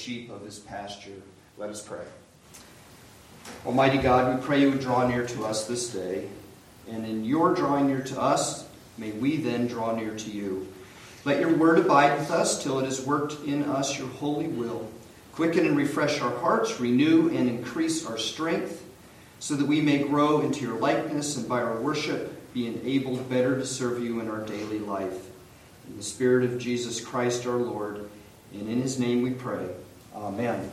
sheep of His pasture. Let us pray. Almighty God, we pray you would draw near to us this day. And in your drawing near to us, may we then draw near to you. Let your word abide with us till it has worked in us your holy will. Quicken and refresh our hearts, renew and increase our strength, so that we may grow into your likeness and by our worship be enabled better to serve you in our daily life. In the Spirit of Jesus Christ our Lord, and in his name we pray. Amen.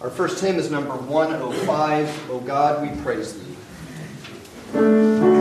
Our first hymn is number 105, O God, we praise thee.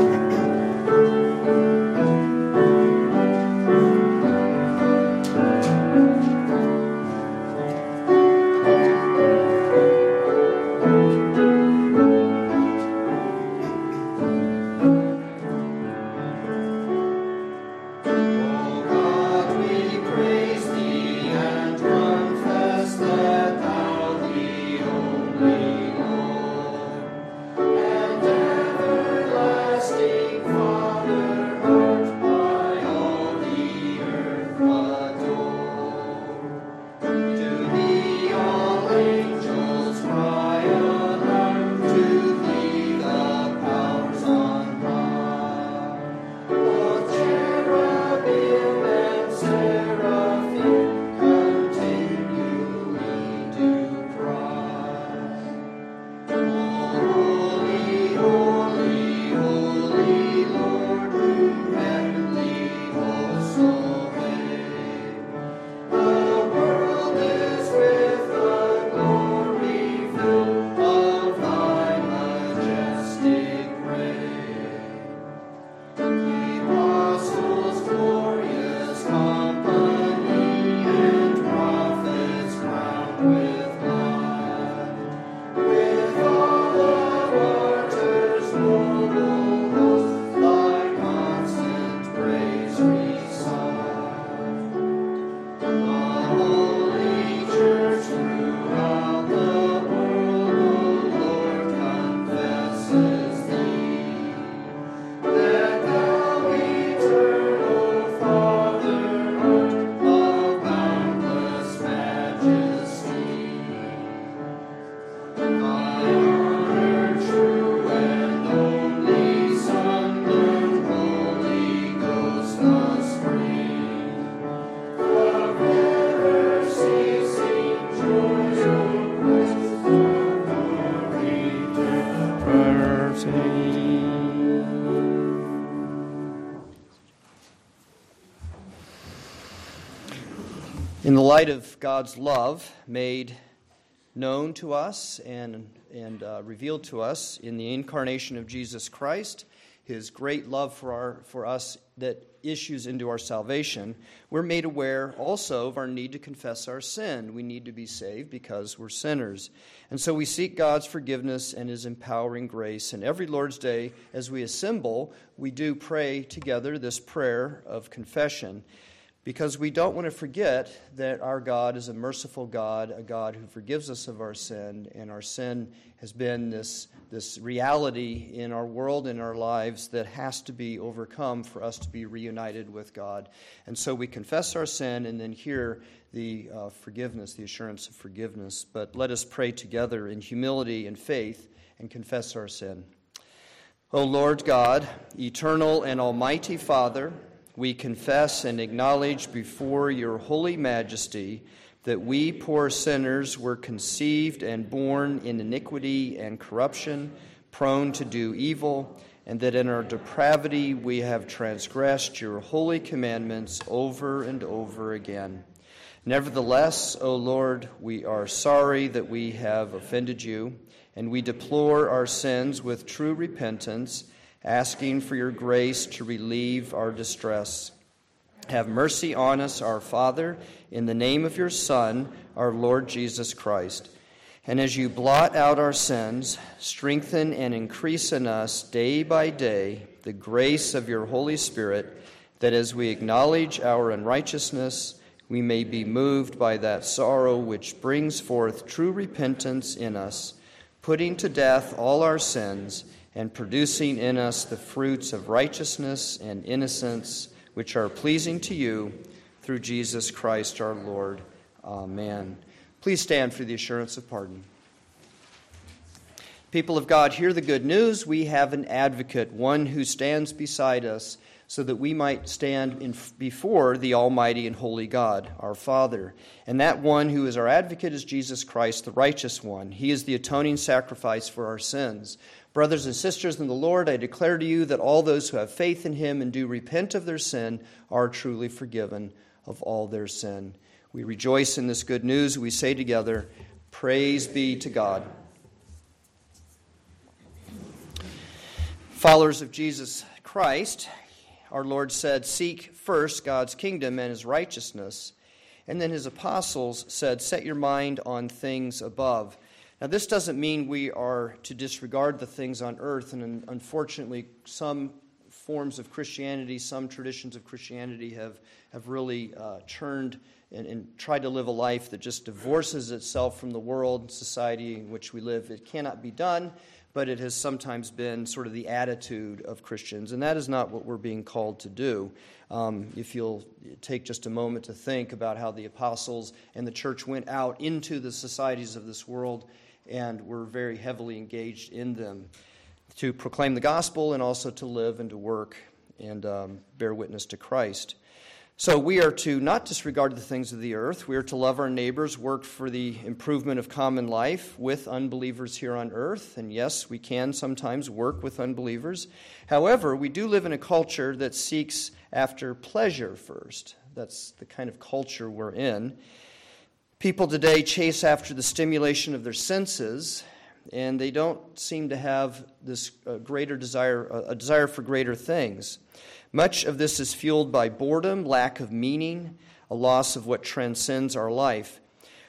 In the light of God's love made known to us and, and uh, revealed to us in the incarnation of Jesus Christ, his great love for, our, for us that issues into our salvation, we're made aware also of our need to confess our sin. We need to be saved because we're sinners. And so we seek God's forgiveness and his empowering grace. And every Lord's Day, as we assemble, we do pray together this prayer of confession because we don't want to forget that our God is a merciful God, a God who forgives us of our sin, and our sin has been this, this reality in our world, in our lives, that has to be overcome for us to be reunited with God. And so we confess our sin and then hear the uh, forgiveness, the assurance of forgiveness. But let us pray together in humility and faith and confess our sin. O Lord God, eternal and almighty Father, we confess and acknowledge before your holy majesty that we poor sinners were conceived and born in iniquity and corruption, prone to do evil, and that in our depravity we have transgressed your holy commandments over and over again. Nevertheless, O Lord, we are sorry that we have offended you, and we deplore our sins with true repentance asking for your grace to relieve our distress. Have mercy on us, our Father, in the name of your Son, our Lord Jesus Christ. And as you blot out our sins, strengthen and increase in us day by day the grace of your Holy Spirit, that as we acknowledge our unrighteousness, we may be moved by that sorrow which brings forth true repentance in us, putting to death all our sins and producing in us the fruits of righteousness and innocence which are pleasing to you through Jesus Christ our Lord. Amen. Please stand for the assurance of pardon. People of God, hear the good news. We have an advocate, one who stands beside us so that we might stand in, before the Almighty and Holy God, our Father. And that one who is our advocate is Jesus Christ, the righteous one. He is the atoning sacrifice for our sins. Brothers and sisters in the Lord, I declare to you that all those who have faith in him and do repent of their sin are truly forgiven of all their sin. We rejoice in this good news. We say together, Praise be to God. Followers of Jesus Christ, our Lord said, Seek first God's kingdom and his righteousness. And then his apostles said, Set your mind on things above. Now, this doesn't mean we are to disregard the things on earth, and unfortunately, some forms of Christianity, some traditions of Christianity have, have really uh, turned and, and tried to live a life that just divorces itself from the world, society in which we live. It cannot be done but it has sometimes been sort of the attitude of Christians, and that is not what we're being called to do. Um, if you'll take just a moment to think about how the apostles and the church went out into the societies of this world and we're very heavily engaged in them to proclaim the gospel and also to live and to work and um, bear witness to Christ. So we are to not disregard the things of the earth. We are to love our neighbors, work for the improvement of common life with unbelievers here on earth. And yes, we can sometimes work with unbelievers. However, we do live in a culture that seeks after pleasure first. That's the kind of culture we're in. People today chase after the stimulation of their senses, and they don't seem to have this uh, greater desire, a desire for greater things. Much of this is fueled by boredom, lack of meaning, a loss of what transcends our life.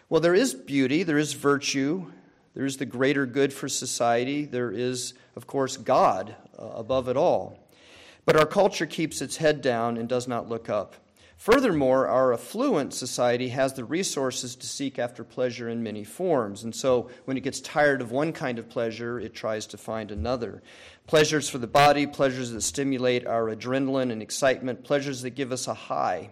Well, there is beauty, there is virtue, there is the greater good for society, there is, of course, God uh, above it all. But our culture keeps its head down and does not look up. Furthermore, our affluent society has the resources to seek after pleasure in many forms. And so when it gets tired of one kind of pleasure, it tries to find another. Pleasures for the body, pleasures that stimulate our adrenaline and excitement, pleasures that give us a high.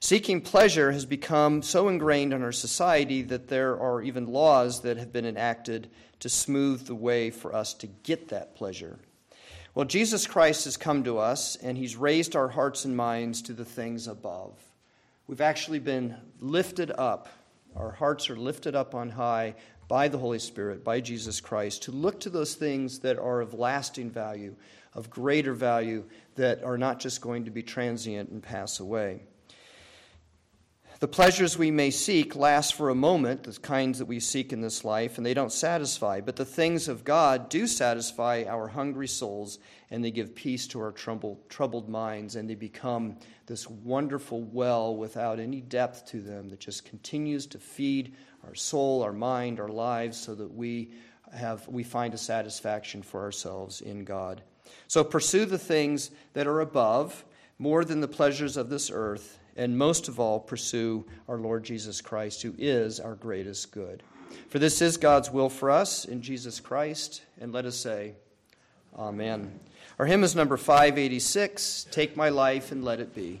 Seeking pleasure has become so ingrained in our society that there are even laws that have been enacted to smooth the way for us to get that pleasure. Well, Jesus Christ has come to us and he's raised our hearts and minds to the things above. We've actually been lifted up. Our hearts are lifted up on high by the Holy Spirit, by Jesus Christ, to look to those things that are of lasting value, of greater value, that are not just going to be transient and pass away. The pleasures we may seek last for a moment, the kinds that we seek in this life, and they don't satisfy. But the things of God do satisfy our hungry souls, and they give peace to our troubled, troubled minds, and they become this wonderful well without any depth to them that just continues to feed our soul, our mind, our lives, so that we, have, we find a satisfaction for ourselves in God. So pursue the things that are above more than the pleasures of this earth and most of all, pursue our Lord Jesus Christ, who is our greatest good. For this is God's will for us in Jesus Christ, and let us say, Amen. Our hymn is number 586 Take My Life and Let It Be.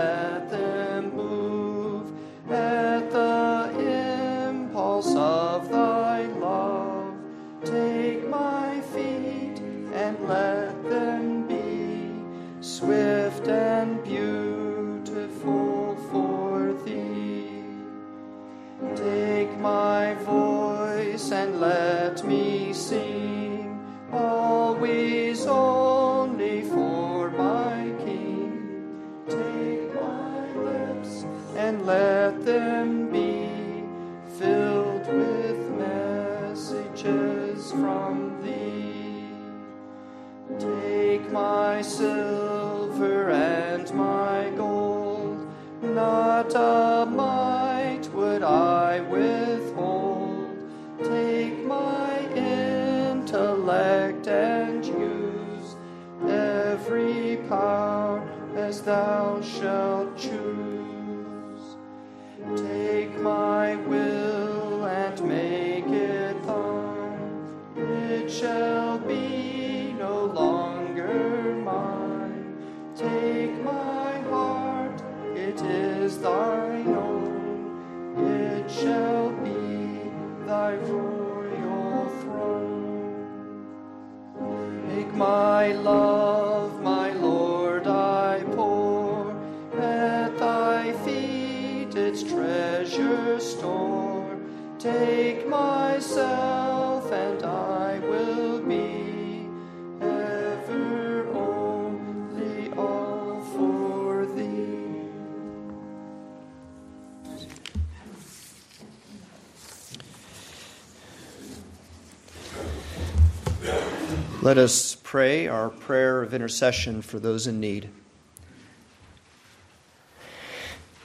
Let us pray our prayer of intercession for those in need.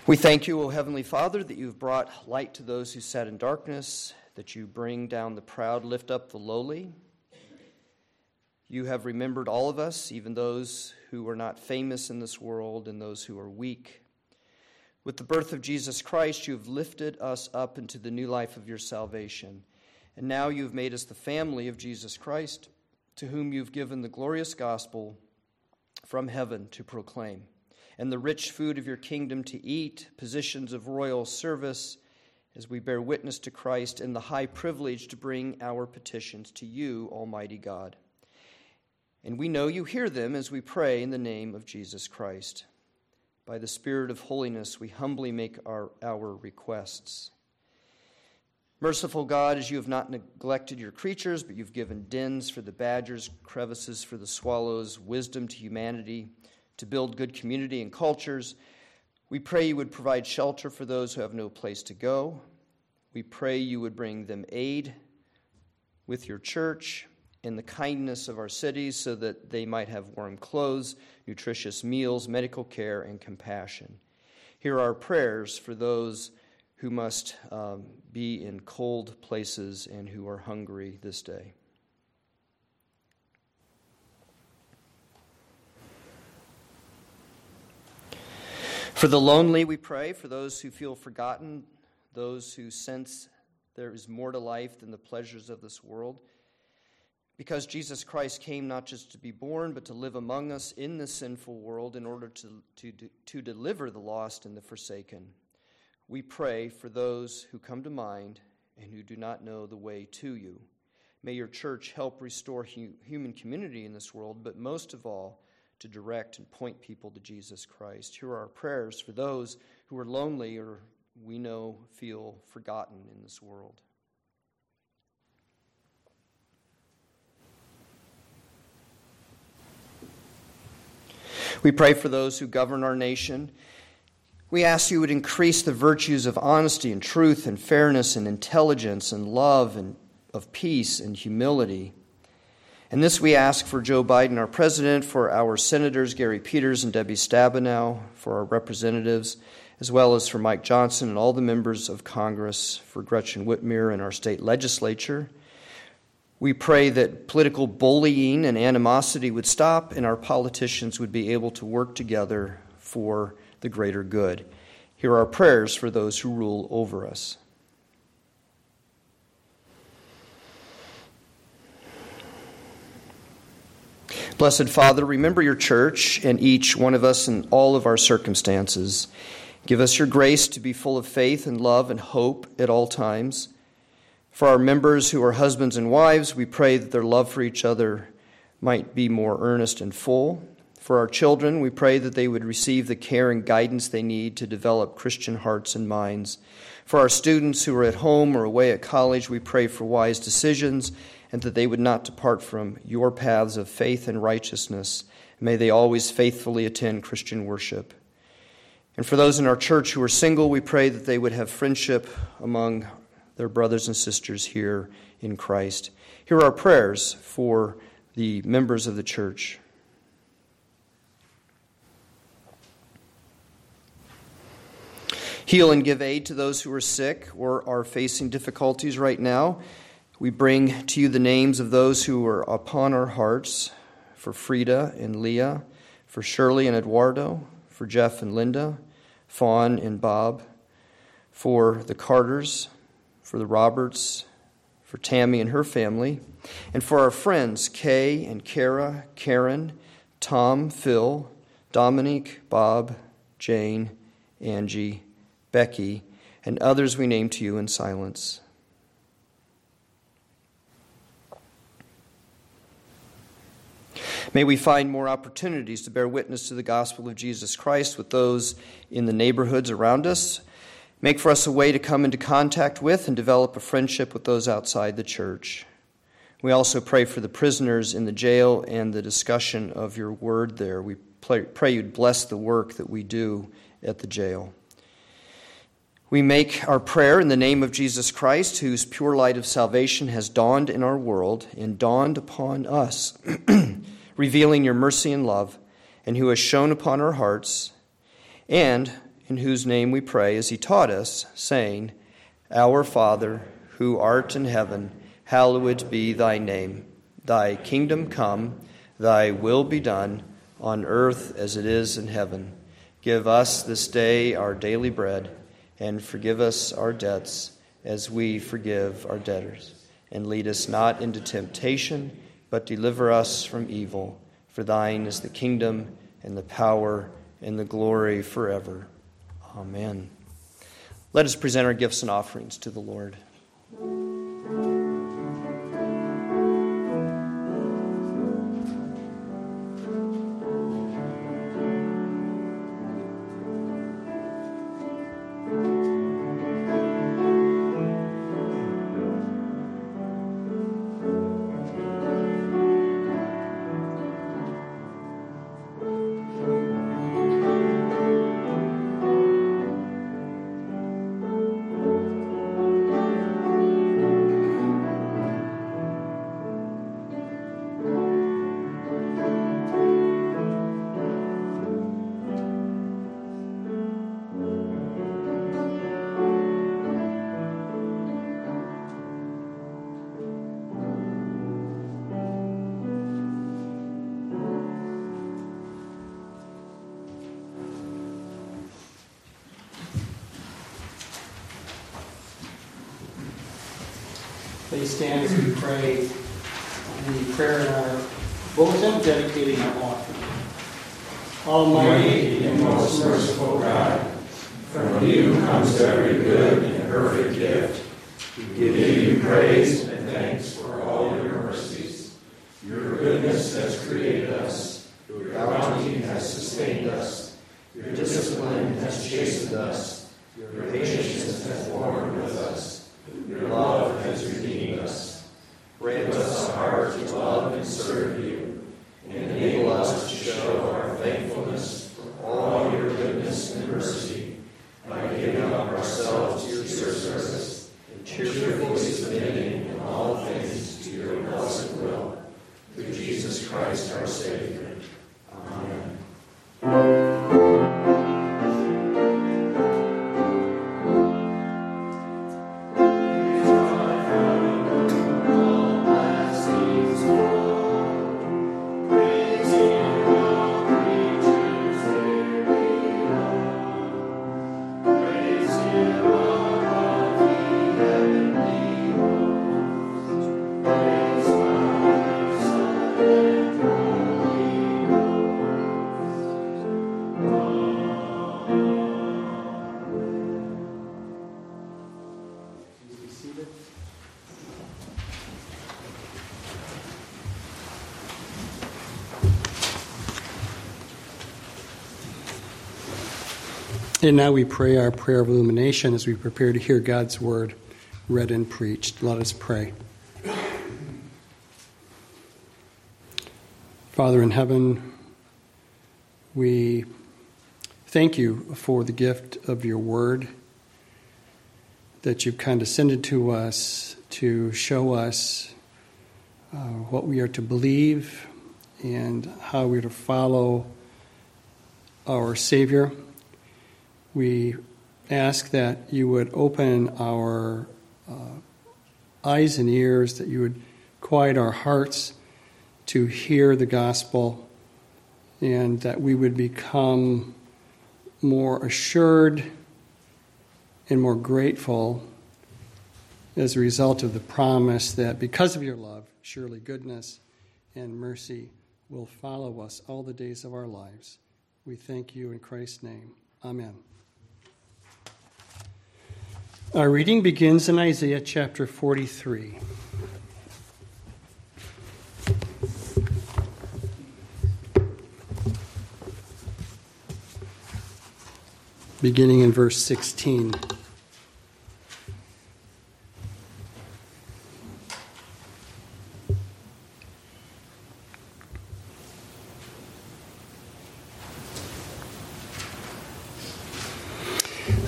We thank you, O Heavenly Father, that you have brought light to those who sat in darkness, that you bring down the proud, lift up the lowly. You have remembered all of us, even those who are not famous in this world and those who are weak. With the birth of Jesus Christ, you have lifted us up into the new life of your salvation. And now you have made us the family of Jesus Christ, to whom you've given the glorious gospel from heaven to proclaim, and the rich food of your kingdom to eat, positions of royal service as we bear witness to Christ, and the high privilege to bring our petitions to you, Almighty God. And we know you hear them as we pray in the name of Jesus Christ. By the Spirit of holiness, we humbly make our, our requests. Merciful God, as you have not neglected your creatures, but you've given dens for the badgers, crevices for the swallows, wisdom to humanity, to build good community and cultures, we pray you would provide shelter for those who have no place to go. We pray you would bring them aid with your church in the kindness of our cities so that they might have warm clothes, nutritious meals, medical care, and compassion. Hear our prayers for those who must um, be in cold places and who are hungry this day. For the lonely, we pray, for those who feel forgotten, those who sense there is more to life than the pleasures of this world. Because Jesus Christ came not just to be born, but to live among us in this sinful world in order to, to, to deliver the lost and the forsaken. We pray for those who come to mind and who do not know the way to you. May your church help restore hu- human community in this world, but most of all, to direct and point people to Jesus Christ. Here are our prayers for those who are lonely or we know feel forgotten in this world. We pray for those who govern our nation. We ask you would increase the virtues of honesty and truth and fairness and intelligence and love and of peace and humility. And this we ask for Joe Biden, our president, for our senators, Gary Peters and Debbie Stabenow, for our representatives, as well as for Mike Johnson and all the members of Congress, for Gretchen Whitmer and our state legislature. We pray that political bullying and animosity would stop and our politicians would be able to work together for the greater good. Here are our prayers for those who rule over us. Blessed Father, remember your church and each one of us in all of our circumstances. Give us your grace to be full of faith and love and hope at all times. For our members who are husbands and wives, we pray that their love for each other might be more earnest and full. For our children, we pray that they would receive the care and guidance they need to develop Christian hearts and minds. For our students who are at home or away at college, we pray for wise decisions and that they would not depart from your paths of faith and righteousness. May they always faithfully attend Christian worship. And for those in our church who are single, we pray that they would have friendship among their brothers and sisters here in Christ. Here are our prayers for the members of the church. Heal and give aid to those who are sick or are facing difficulties right now. We bring to you the names of those who are upon our hearts for Frida and Leah, for Shirley and Eduardo, for Jeff and Linda, Fawn and Bob, for the Carters, for the Roberts, for Tammy and her family, and for our friends Kay and Kara, Karen, Tom, Phil, Dominique, Bob, Jane, Angie, Becky, and others we name to you in silence. May we find more opportunities to bear witness to the gospel of Jesus Christ with those in the neighborhoods around us. Make for us a way to come into contact with and develop a friendship with those outside the church. We also pray for the prisoners in the jail and the discussion of your word there. We pray you'd bless the work that we do at the jail. We make our prayer in the name of Jesus Christ, whose pure light of salvation has dawned in our world and dawned upon us, revealing your mercy and love, and who has shone upon our hearts, and in whose name we pray, as he taught us, saying, Our Father, who art in heaven, hallowed be thy name. Thy kingdom come, thy will be done, on earth as it is in heaven. Give us this day our daily bread and forgive us our debts as we forgive our debtors. And lead us not into temptation, but deliver us from evil. For thine is the kingdom, and the power, and the glory forever. Amen. Let us present our gifts and offerings to the Lord. And now we pray our prayer of illumination as we prepare to hear God's word read and preached. Let us pray. Father in heaven, we thank you for the gift of your word that you've condescended to us to show us uh, what we are to believe and how we are to follow our Savior. We ask that you would open our uh, eyes and ears, that you would quiet our hearts to hear the gospel, and that we would become more assured and more grateful as a result of the promise that because of your love, surely goodness and mercy will follow us all the days of our lives. We thank you in Christ's name. Amen. Our reading begins in Isaiah chapter 43. Beginning in verse 16.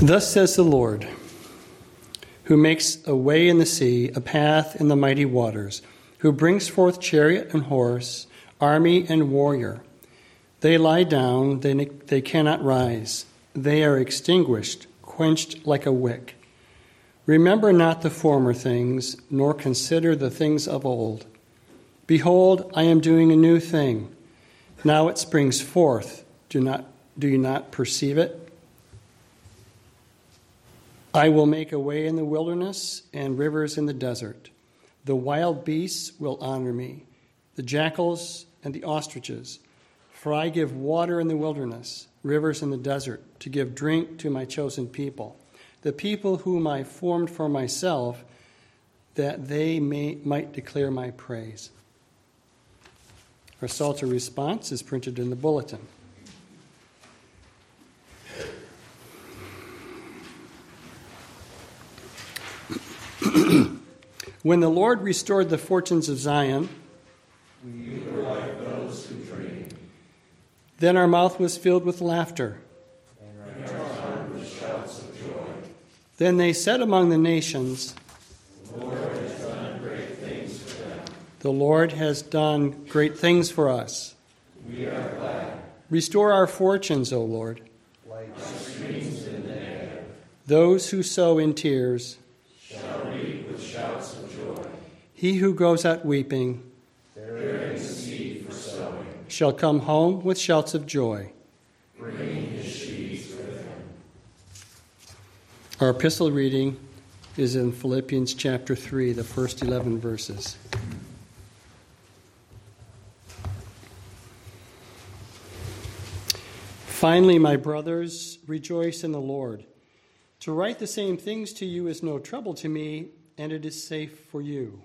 Thus says the Lord, who makes a way in the sea, a path in the mighty waters, who brings forth chariot and horse, army and warrior. They lie down, they, they cannot rise. They are extinguished, quenched like a wick. Remember not the former things, nor consider the things of old. Behold, I am doing a new thing. Now it springs forth. Do, not, do you not perceive it? I will make a way in the wilderness and rivers in the desert. The wild beasts will honor me, the jackals and the ostriches. For I give water in the wilderness, rivers in the desert, to give drink to my chosen people, the people whom I formed for myself, that they may, might declare my praise. Our Psalter response is printed in the bulletin. When the Lord restored the fortunes of Zion, we were like those who dream. Then our mouth was filled with laughter. And our tongue with shouts of joy. Then they said among the nations, The Lord has done great things for them. The Lord has done great things for us. We are glad. Restore our fortunes, O Lord. Like streams in the Negeb. Those who sow in tears, shall reap with shouts of joy. He who goes out weeping, shall come home with shouts of joy. Our epistle reading is in Philippians chapter 3, the first 11 verses. Finally, my brothers, rejoice in the Lord. To write the same things to you is no trouble to me, and it is safe for you.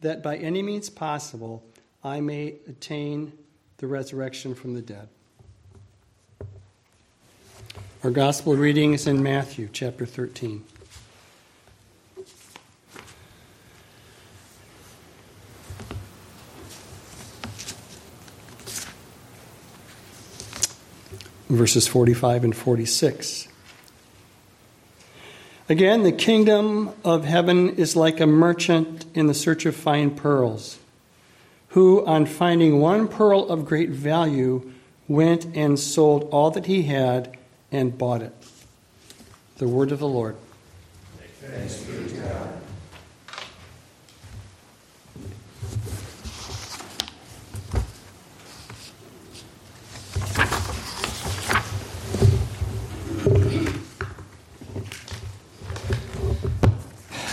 that by any means possible I may attain the resurrection from the dead. Our gospel reading is in Matthew chapter 13. Verses 45 and 46. Again, the kingdom of heaven is like a merchant in the search of fine pearls, who, on finding one pearl of great value, went and sold all that he had and bought it. The word of the Lord. Thanks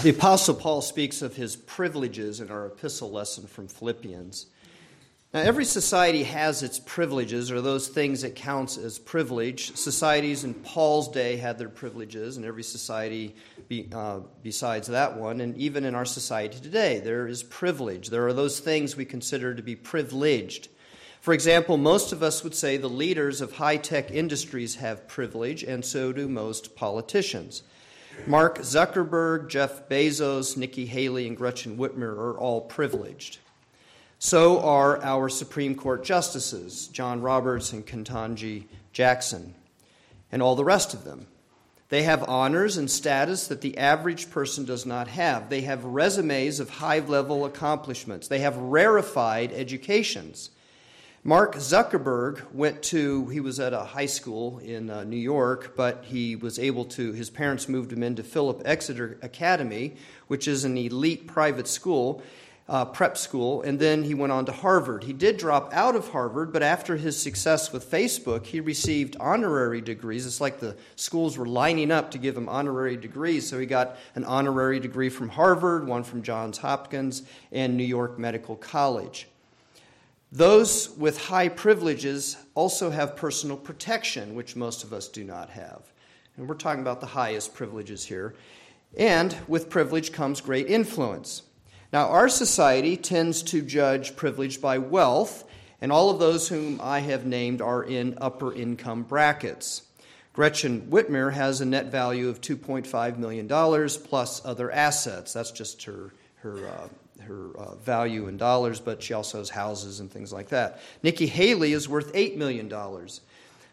The Apostle Paul speaks of his privileges in our epistle lesson from Philippians. Now, every society has its privileges, or those things it counts as privilege. Societies in Paul's day had their privileges, and every society be, uh, besides that one, and even in our society today, there is privilege. There are those things we consider to be privileged. For example, most of us would say the leaders of high tech industries have privilege, and so do most politicians. Mark Zuckerberg, Jeff Bezos, Nikki Haley, and Gretchen Whitmer are all privileged. So are our Supreme Court justices, John Roberts and Ketanji Jackson, and all the rest of them. They have honors and status that the average person does not have. They have resumes of high level accomplishments. They have rarefied educations. Mark Zuckerberg went to, he was at a high school in uh, New York, but he was able to, his parents moved him into Philip Exeter Academy, which is an elite private school, uh, prep school, and then he went on to Harvard. He did drop out of Harvard, but after his success with Facebook, he received honorary degrees. It's like the schools were lining up to give him honorary degrees. So he got an honorary degree from Harvard, one from Johns Hopkins, and New York Medical College. Those with high privileges also have personal protection, which most of us do not have. And we're talking about the highest privileges here. And with privilege comes great influence. Now, our society tends to judge privilege by wealth, and all of those whom I have named are in upper income brackets. Gretchen Whitmer has a net value of $2.5 million plus other assets. That's just her, her uh, her uh, value in dollars, but she also has houses and things like that. Nikki Haley is worth $8 million.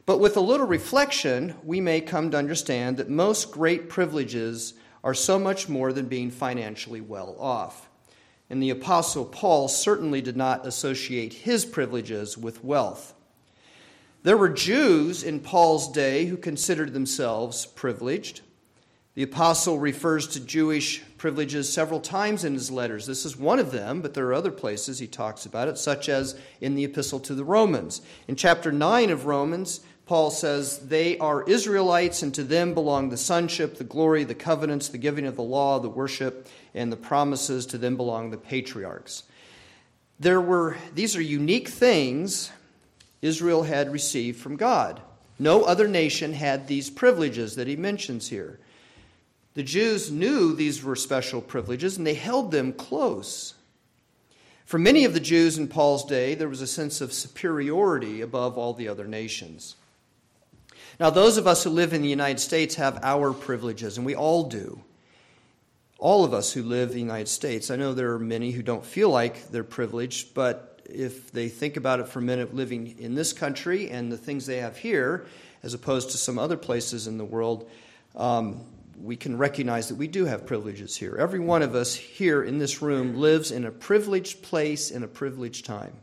But with a little reflection, we may come to understand that most great privileges are so much more than being financially well off. And the Apostle Paul certainly did not associate his privileges with wealth. There were Jews in Paul's day who considered themselves privileged. The apostle refers to Jewish privileges several times in his letters. This is one of them, but there are other places he talks about it, such as in the epistle to the Romans. In chapter 9 of Romans, Paul says, They are Israelites, and to them belong the sonship, the glory, the covenants, the giving of the law, the worship, and the promises. To them belong the patriarchs. There were, these are unique things Israel had received from God. No other nation had these privileges that he mentions here. The Jews knew these were special privileges and they held them close. For many of the Jews in Paul's day, there was a sense of superiority above all the other nations. Now, those of us who live in the United States have our privileges, and we all do. All of us who live in the United States. I know there are many who don't feel like they're privileged, but if they think about it for a minute, living in this country and the things they have here, as opposed to some other places in the world, um, we can recognize that we do have privileges here. Every one of us here in this room lives in a privileged place in a privileged time.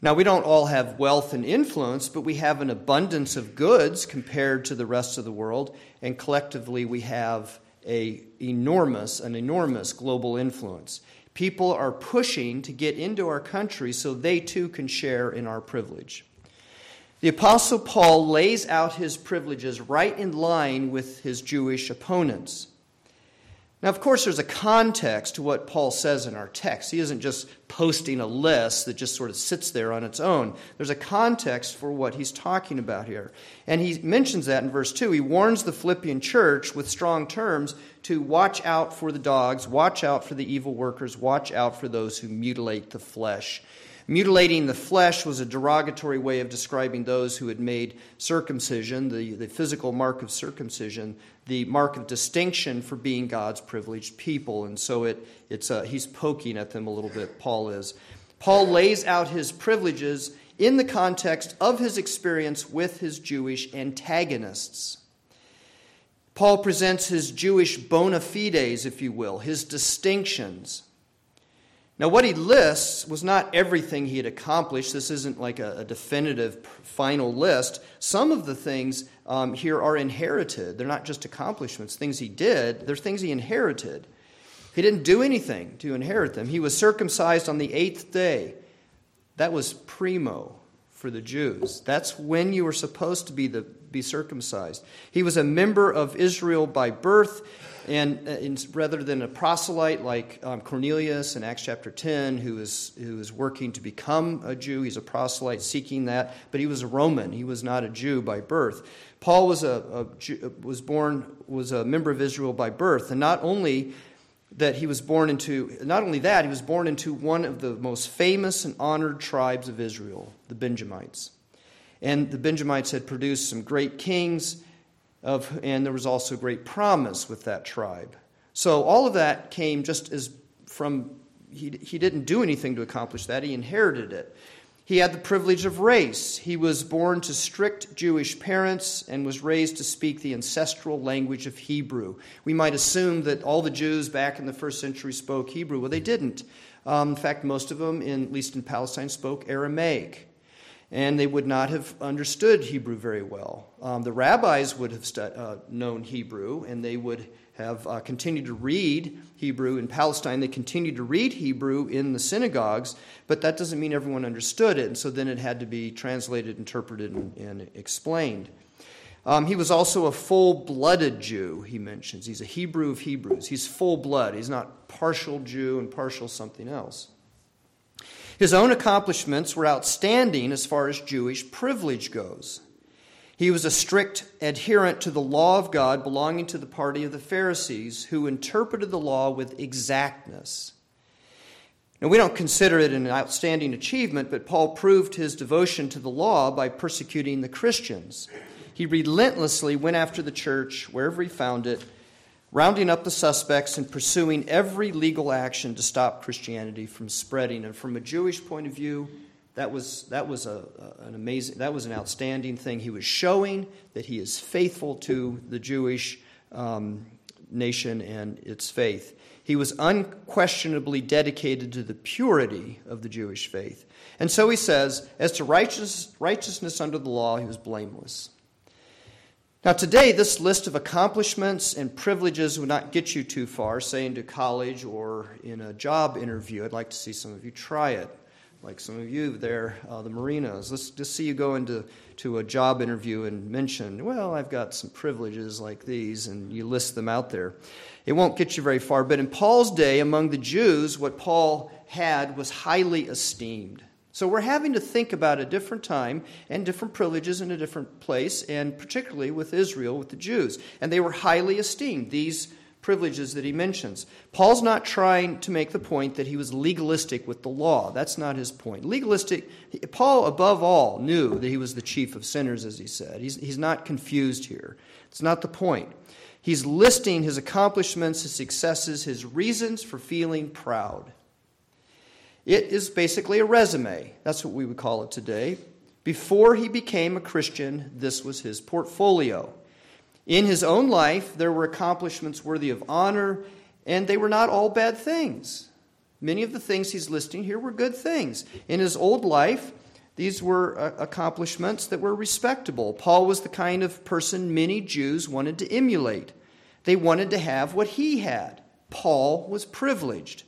Now, we don't all have wealth and influence, but we have an abundance of goods compared to the rest of the world, and collectively we have a enormous, an enormous global influence. People are pushing to get into our country so they too can share in our privilege. The Apostle Paul lays out his privileges right in line with his Jewish opponents. Now, of course, there's a context to what Paul says in our text. He isn't just posting a list that just sort of sits there on its own. There's a context for what he's talking about here. And he mentions that in verse 2. He warns the Philippian church with strong terms to watch out for the dogs, watch out for the evil workers, watch out for those who mutilate the flesh. Mutilating the flesh was a derogatory way of describing those who had made circumcision, the, the physical mark of circumcision, the mark of distinction for being God's privileged people. And so it, it's, uh, he's poking at them a little bit, Paul is. Paul lays out his privileges in the context of his experience with his Jewish antagonists. Paul presents his Jewish bona fides, if you will, his distinctions. Now, what he lists was not everything he had accomplished. This isn't like a, a definitive final list. Some of the things um, here are inherited. They're not just accomplishments, things he did, they're things he inherited. He didn't do anything to inherit them. He was circumcised on the eighth day. That was primo for the Jews. That's when you were supposed to be, the, be circumcised. He was a member of Israel by birth. And, uh, rather than a proselyte like um, Cornelius in Acts chapter 10, who is, who is working to become a Jew, he's a proselyte seeking that, but he was a Roman. He was not a Jew by birth. Paul was, a, a was born, was a member of Israel by birth. And not only that he was born into, not only that, he was born into one of the most famous and honored tribes of Israel, the Benjamites. And the Benjamites had produced some great kings of, and there was also great promise with that tribe. So all of that came just as from, he, he didn't do anything to accomplish that, he inherited it. He had the privilege of race. He was born to strict Jewish parents and was raised to speak the ancestral language of Hebrew. We might assume that all the Jews back in the first century spoke Hebrew. Well, they didn't. Um, in fact, most of them, in, at least in Palestine, spoke Aramaic and they would not have understood Hebrew very well. Um, the rabbis would have stu- uh, known Hebrew, and they would have uh, continued to read Hebrew in Palestine. They continued to read Hebrew in the synagogues, but that doesn't mean everyone understood it, and so then it had to be translated, interpreted, and, and explained. Um, he was also a full blooded Jew, he mentions. He's a Hebrew of Hebrews. He's full blood. He's not partial Jew and partial something else. His own accomplishments were outstanding as far as Jewish privilege goes. He was a strict adherent to the law of God, belonging to the party of the Pharisees, who interpreted the law with exactness. Now, we don't consider it an outstanding achievement, but Paul proved his devotion to the law by persecuting the Christians. He relentlessly went after the church wherever he found it rounding up the suspects and pursuing every legal action to stop Christianity from spreading. And from a Jewish point of view, that was, that was a, an amazing, that was an outstanding thing. He was showing that he is faithful to the Jewish um, nation and its faith. He was unquestionably dedicated to the purity of the Jewish faith. And so he says, as to righteous, righteousness under the law, he was blameless. Now, today, this list of accomplishments and privileges would not get you too far, say into college or in a job interview. I'd like to see some of you try it, like some of you there, uh, the Marinas. Let's just see you go into to a job interview and mention, well, I've got some privileges like these, and you list them out there. It won't get you very far. But in Paul's day, among the Jews, what Paul had was highly esteemed. So we're having to think about a different time and different privileges in a different place, and particularly with Israel, with the Jews. And they were highly esteemed, these privileges that he mentions. Paul's not trying to make the point that he was legalistic with the law. That's not his point. Legalistic, Paul, above all, knew that he was the chief of sinners, as he said. He's, he's not confused here. It's not the point. He's listing his accomplishments, his successes, his reasons for feeling proud. It is basically a resume. That's what we would call it today. Before he became a Christian, this was his portfolio. In his own life, there were accomplishments worthy of honor, and they were not all bad things. Many of the things he's listing here were good things. In his old life, these were uh, accomplishments that were respectable. Paul was the kind of person many Jews wanted to emulate. They wanted to have what he had. Paul was privileged.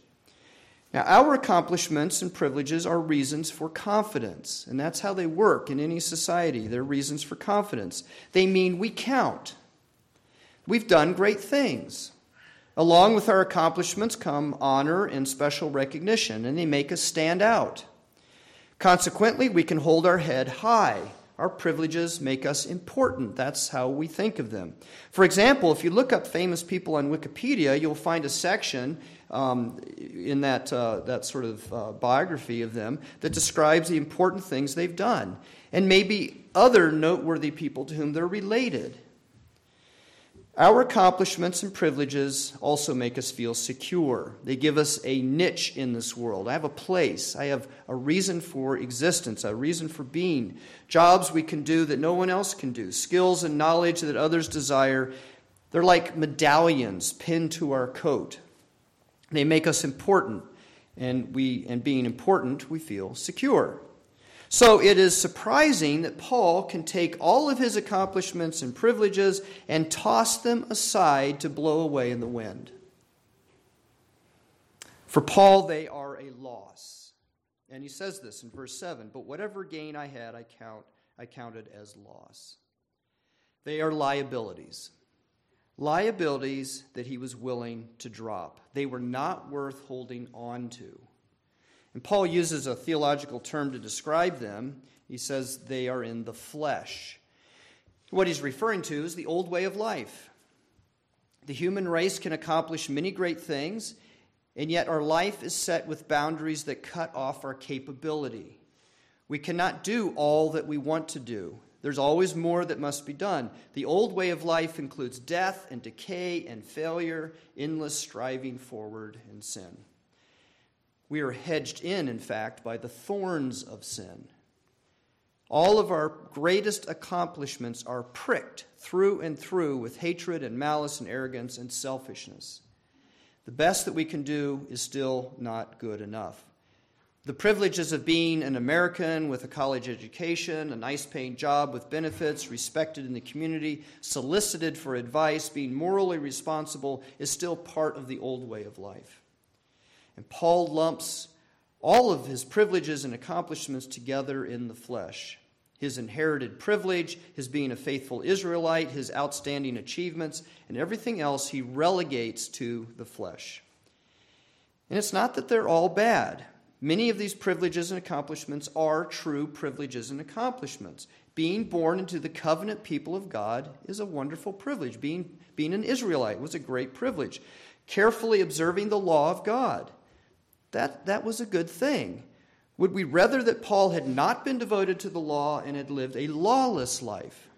Now, our accomplishments and privileges are reasons for confidence, and that's how they work in any society. They're reasons for confidence. They mean we count. We've done great things. Along with our accomplishments come honor and special recognition, and they make us stand out. Consequently, we can hold our head high. Our privileges make us important. That's how we think of them. For example, if you look up famous people on Wikipedia, you'll find a section um, in that, uh, that sort of uh, biography of them that describes the important things they've done and maybe other noteworthy people to whom they're related. Our accomplishments and privileges also make us feel secure. They give us a niche in this world. I have a place. I have a reason for existence, a reason for being. Jobs we can do that no one else can do, skills and knowledge that others desire. They're like medallions pinned to our coat. They make us important, and we and being important, we feel secure. So it is surprising that Paul can take all of his accomplishments and privileges and toss them aside to blow away in the wind. For Paul, they are a loss. And he says this in verse 7 But whatever gain I had, I, count, I counted as loss. They are liabilities. Liabilities that he was willing to drop. They were not worth holding on to. And Paul uses a theological term to describe them. He says they are in the flesh. What he's referring to is the old way of life. The human race can accomplish many great things, and yet our life is set with boundaries that cut off our capability. We cannot do all that we want to do. There's always more that must be done. The old way of life includes death and decay and failure, endless striving forward in sin. We are hedged in, in fact, by the thorns of sin. All of our greatest accomplishments are pricked through and through with hatred and malice and arrogance and selfishness. The best that we can do is still not good enough. The privileges of being an American with a college education, a nice paying job with benefits, respected in the community, solicited for advice, being morally responsible is still part of the old way of life. And Paul lumps all of his privileges and accomplishments together in the flesh his inherited privilege, his being a faithful Israelite, his outstanding achievements, and everything else he relegates to the flesh. And it's not that they're all bad. Many of these privileges and accomplishments are true privileges and accomplishments. Being born into the covenant people of God is a wonderful privilege. Being, being an Israelite was a great privilege. Carefully observing the law of God that, that was a good thing. Would we rather that Paul had not been devoted to the law and had lived a lawless life?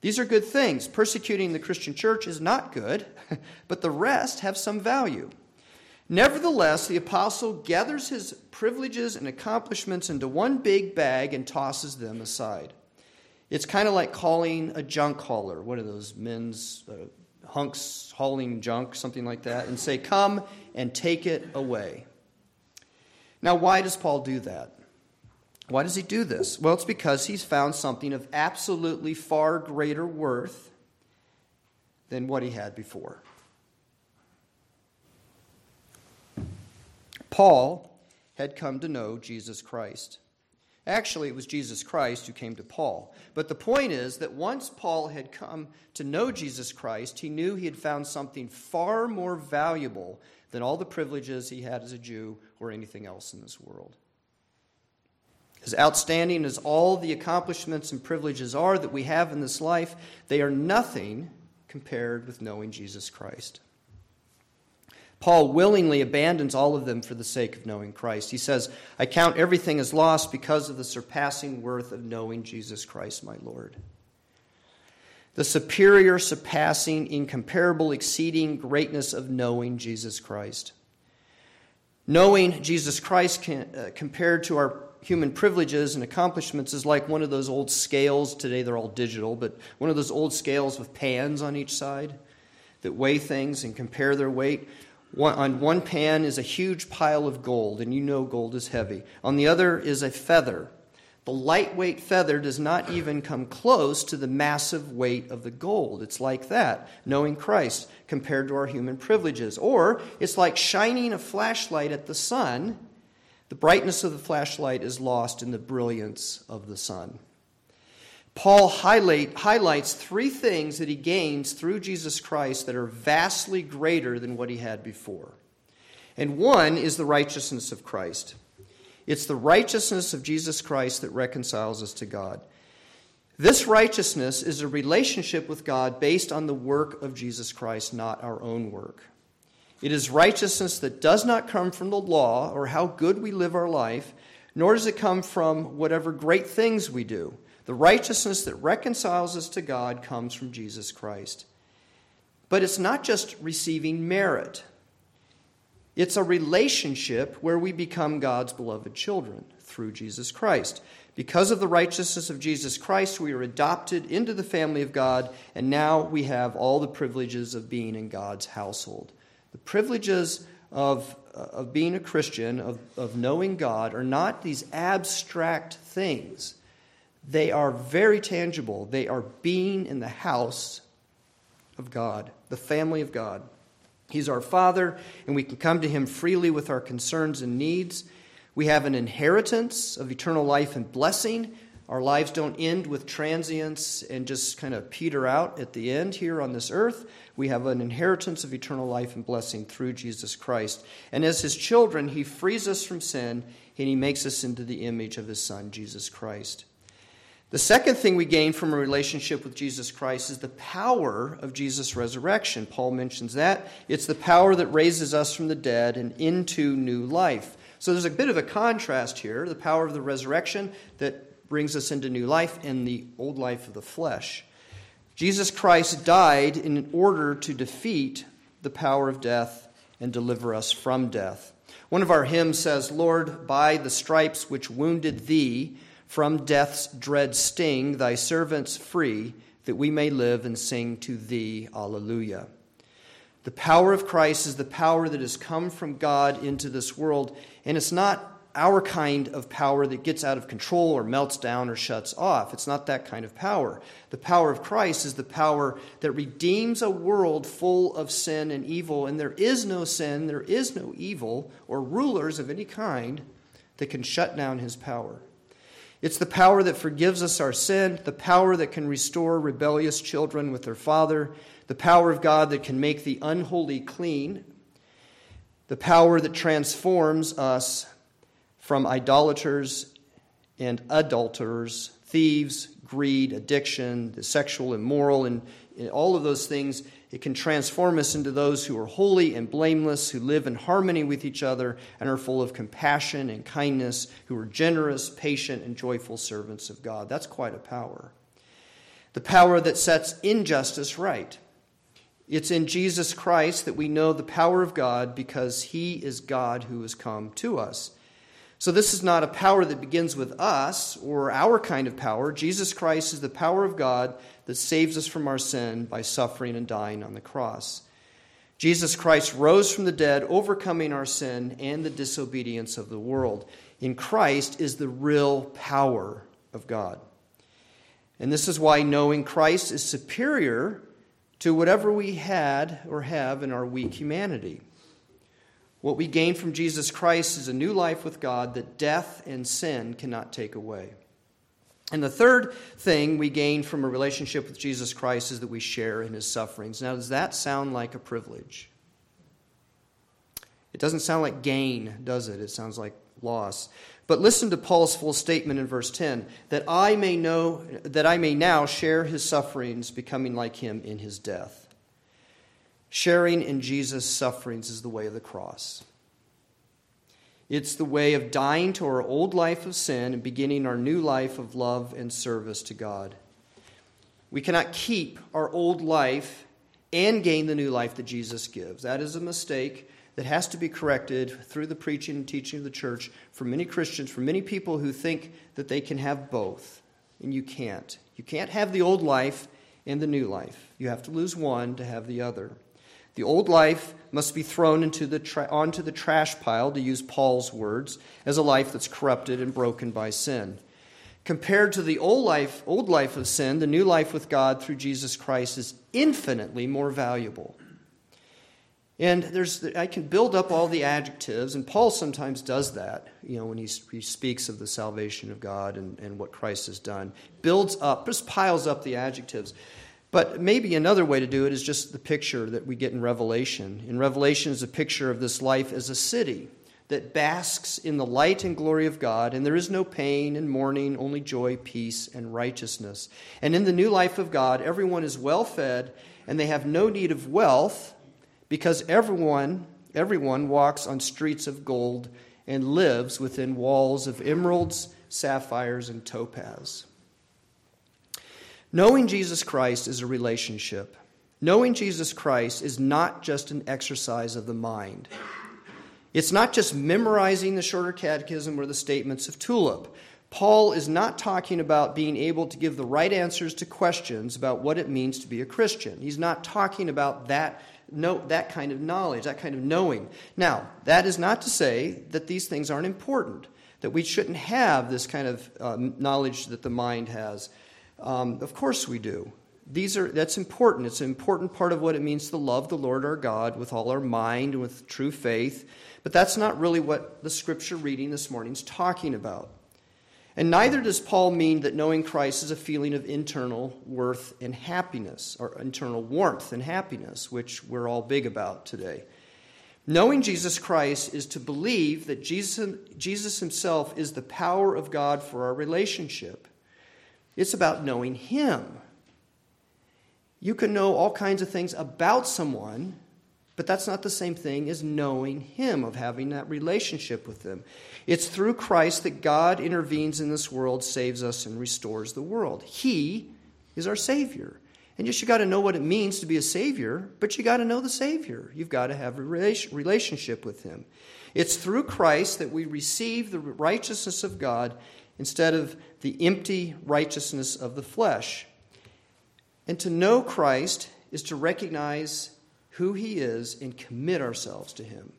These are good things. Persecuting the Christian church is not good, but the rest have some value. Nevertheless, the apostle gathers his privileges and accomplishments into one big bag and tosses them aside. It's kind of like calling a junk hauler, one of those men's uh, hunks hauling junk, something like that, and say, Come and take it away. Now, why does Paul do that? Why does he do this? Well, it's because he's found something of absolutely far greater worth than what he had before. Paul had come to know Jesus Christ. Actually, it was Jesus Christ who came to Paul. But the point is that once Paul had come to know Jesus Christ, he knew he had found something far more valuable than all the privileges he had as a Jew or anything else in this world. As outstanding as all the accomplishments and privileges are that we have in this life, they are nothing compared with knowing Jesus Christ. Paul willingly abandons all of them for the sake of knowing Christ. He says, I count everything as lost because of the surpassing worth of knowing Jesus Christ, my Lord. The superior, surpassing, incomparable, exceeding greatness of knowing Jesus Christ. Knowing Jesus Christ can, uh, compared to our human privileges and accomplishments is like one of those old scales. Today they're all digital, but one of those old scales with pans on each side that weigh things and compare their weight. One, on one pan is a huge pile of gold, and you know gold is heavy. On the other is a feather. The lightweight feather does not even come close to the massive weight of the gold. It's like that, knowing Christ compared to our human privileges. Or it's like shining a flashlight at the sun. The brightness of the flashlight is lost in the brilliance of the sun. Paul highlight, highlights three things that he gains through Jesus Christ that are vastly greater than what he had before. And one is the righteousness of Christ. It's the righteousness of Jesus Christ that reconciles us to God. This righteousness is a relationship with God based on the work of Jesus Christ, not our own work. It is righteousness that does not come from the law or how good we live our life, nor does it come from whatever great things we do. The righteousness that reconciles us to God comes from Jesus Christ. But it's not just receiving merit, it's a relationship where we become God's beloved children through Jesus Christ. Because of the righteousness of Jesus Christ, we are adopted into the family of God, and now we have all the privileges of being in God's household. The privileges of, uh, of being a Christian, of, of knowing God, are not these abstract things. They are very tangible. They are being in the house of God, the family of God. He's our Father, and we can come to Him freely with our concerns and needs. We have an inheritance of eternal life and blessing. Our lives don't end with transience and just kind of peter out at the end here on this earth. We have an inheritance of eternal life and blessing through Jesus Christ. And as His children, He frees us from sin and He makes us into the image of His Son, Jesus Christ. The second thing we gain from a relationship with Jesus Christ is the power of Jesus' resurrection. Paul mentions that. It's the power that raises us from the dead and into new life. So there's a bit of a contrast here the power of the resurrection that brings us into new life and the old life of the flesh. Jesus Christ died in order to defeat the power of death and deliver us from death. One of our hymns says, Lord, by the stripes which wounded thee, from death's dread sting, thy servants free, that we may live and sing to thee, Alleluia. The power of Christ is the power that has come from God into this world, and it's not our kind of power that gets out of control or melts down or shuts off. It's not that kind of power. The power of Christ is the power that redeems a world full of sin and evil, and there is no sin, there is no evil, or rulers of any kind that can shut down his power. It's the power that forgives us our sin, the power that can restore rebellious children with their father, the power of God that can make the unholy clean, the power that transforms us from idolaters and adulterers, thieves, greed, addiction, the sexual, immoral, and all of those things it can transform us into those who are holy and blameless, who live in harmony with each other, and are full of compassion and kindness, who are generous, patient, and joyful servants of God. That's quite a power. The power that sets injustice right. It's in Jesus Christ that we know the power of God because he is God who has come to us. So, this is not a power that begins with us or our kind of power. Jesus Christ is the power of God that saves us from our sin by suffering and dying on the cross. Jesus Christ rose from the dead, overcoming our sin and the disobedience of the world. In Christ is the real power of God. And this is why knowing Christ is superior to whatever we had or have in our weak humanity. What we gain from Jesus Christ is a new life with God that death and sin cannot take away. And the third thing we gain from a relationship with Jesus Christ is that we share in his sufferings. Now, does that sound like a privilege? It doesn't sound like gain, does it? It sounds like loss. But listen to Paul's full statement in verse 10 that I may know that I may now share his sufferings becoming like him in his death. Sharing in Jesus' sufferings is the way of the cross. It's the way of dying to our old life of sin and beginning our new life of love and service to God. We cannot keep our old life and gain the new life that Jesus gives. That is a mistake that has to be corrected through the preaching and teaching of the church for many Christians, for many people who think that they can have both. And you can't. You can't have the old life and the new life. You have to lose one to have the other. The old life must be thrown into the tra- onto the trash pile, to use Paul's words, as a life that's corrupted and broken by sin. Compared to the old life, old life of sin, the new life with God through Jesus Christ is infinitely more valuable. And there's, I can build up all the adjectives, and Paul sometimes does that, you know, when he, he speaks of the salvation of God and, and what Christ has done. Builds up, just piles up the adjectives. But maybe another way to do it is just the picture that we get in Revelation. In Revelation is a picture of this life as a city that basks in the light and glory of God, and there is no pain and mourning, only joy, peace, and righteousness. And in the new life of God, everyone is well fed, and they have no need of wealth, because everyone, everyone walks on streets of gold and lives within walls of emeralds, sapphires, and topaz. Knowing Jesus Christ is a relationship, Knowing Jesus Christ is not just an exercise of the mind. It's not just memorizing the shorter catechism or the statements of Tulip. Paul is not talking about being able to give the right answers to questions about what it means to be a Christian. He's not talking about that, no, that kind of knowledge, that kind of knowing. Now, that is not to say that these things aren't important, that we shouldn't have this kind of uh, knowledge that the mind has. Um, of course we do. These are, that's important. It's an important part of what it means to love the Lord our God with all our mind and with true faith. But that's not really what the scripture reading this morning is talking about. And neither does Paul mean that knowing Christ is a feeling of internal worth and happiness, or internal warmth and happiness, which we're all big about today. Knowing Jesus Christ is to believe that Jesus, Jesus himself is the power of God for our relationship. It's about knowing Him. You can know all kinds of things about someone, but that's not the same thing as knowing Him, of having that relationship with Him. It's through Christ that God intervenes in this world, saves us, and restores the world. He is our Savior. And yes, you got to know what it means to be a Savior, but you got to know the Savior. You've got to have a relationship with Him. It's through Christ that we receive the righteousness of God instead of the empty righteousness of the flesh. And to know Christ is to recognize who he is and commit ourselves to him.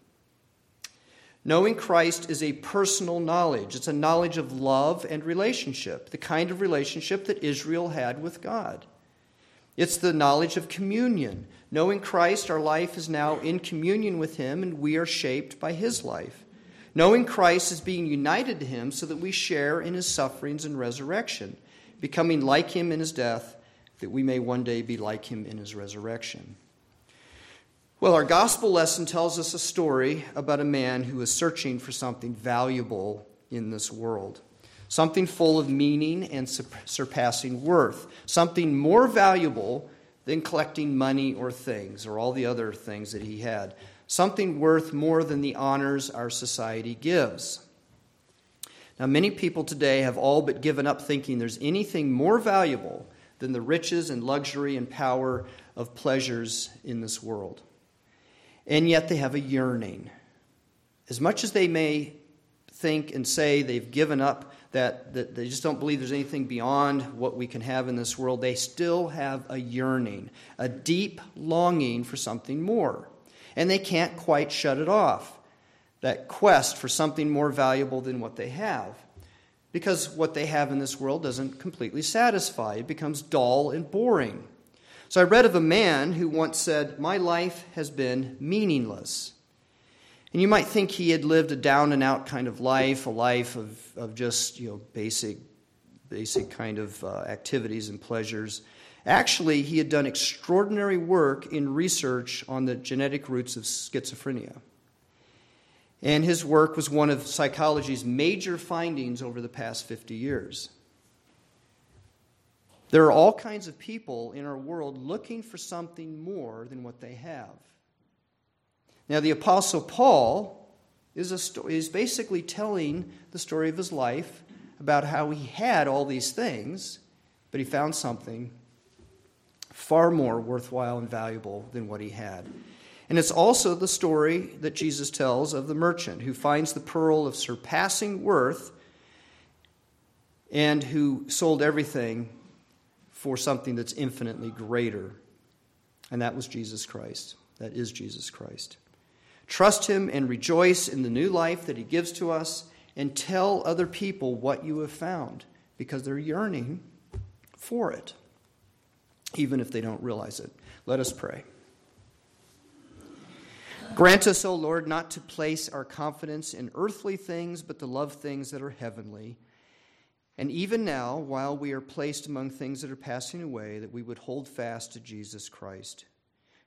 Knowing Christ is a personal knowledge. It's a knowledge of love and relationship, the kind of relationship that Israel had with God. It's the knowledge of communion. Knowing Christ, our life is now in communion with Him, and we are shaped by His life. Knowing Christ is being united to Him so that we share in His sufferings and resurrection, becoming like Him in His death, that we may one day be like Him in His resurrection. Well, our gospel lesson tells us a story about a man who is searching for something valuable in this world, something full of meaning and surpassing worth, something more valuable than collecting money or things or all the other things that he had, something worth more than the honors our society gives. Now, many people today have all but given up thinking there's anything more valuable than the riches and luxury and power of pleasures in this world and yet they have a yearning. As much as they may think and say they've given up, that, that they just don't believe there's anything beyond what we can have in this world, they still have a yearning, a deep longing for something more. And they can't quite shut it off. That quest for something more valuable than what they have. Because what they have in this world doesn't completely satisfy, it becomes dull and boring. So I read of a man who once said, My life has been meaningless. And you might think he had lived a down and out kind of life, a life of, of just you know, basic, basic kind of uh, activities and pleasures. Actually, he had done extraordinary work in research on the genetic roots of schizophrenia. And his work was one of psychology's major findings over the past 50 years. There are all kinds of people in our world looking for something more than what they have. Now, the Apostle Paul is, sto- is basically telling the story of his life about how he had all these things, but he found something far more worthwhile and valuable than what he had. And it's also the story that Jesus tells of the merchant who finds the pearl of surpassing worth and who sold everything for something that's infinitely greater. And that was Jesus Christ. That is Jesus Christ. Trust Him and rejoice in the new life that He gives to us, and tell other people what you have found because they're yearning for it, even if they don't realize it. Let us pray. Grant us, O Lord, not to place our confidence in earthly things, but to love things that are heavenly and even now, while we are placed among things that are passing away, that we would hold fast to Jesus Christ,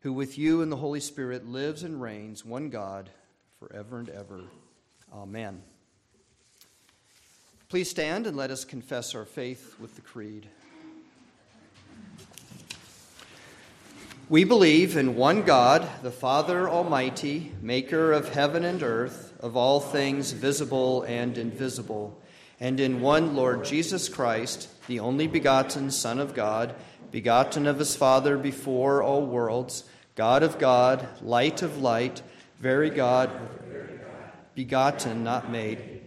who with you and the Holy Spirit lives and reigns, one God, forever and ever. Amen. Please stand and let us confess our faith with the Creed. We believe in one God, the Father Almighty, maker of heaven and earth, of all things visible and invisible and in one Lord Jesus Christ, the only begotten Son of God, begotten of his Father before all worlds, God of God, light of light, very God, begotten, not made,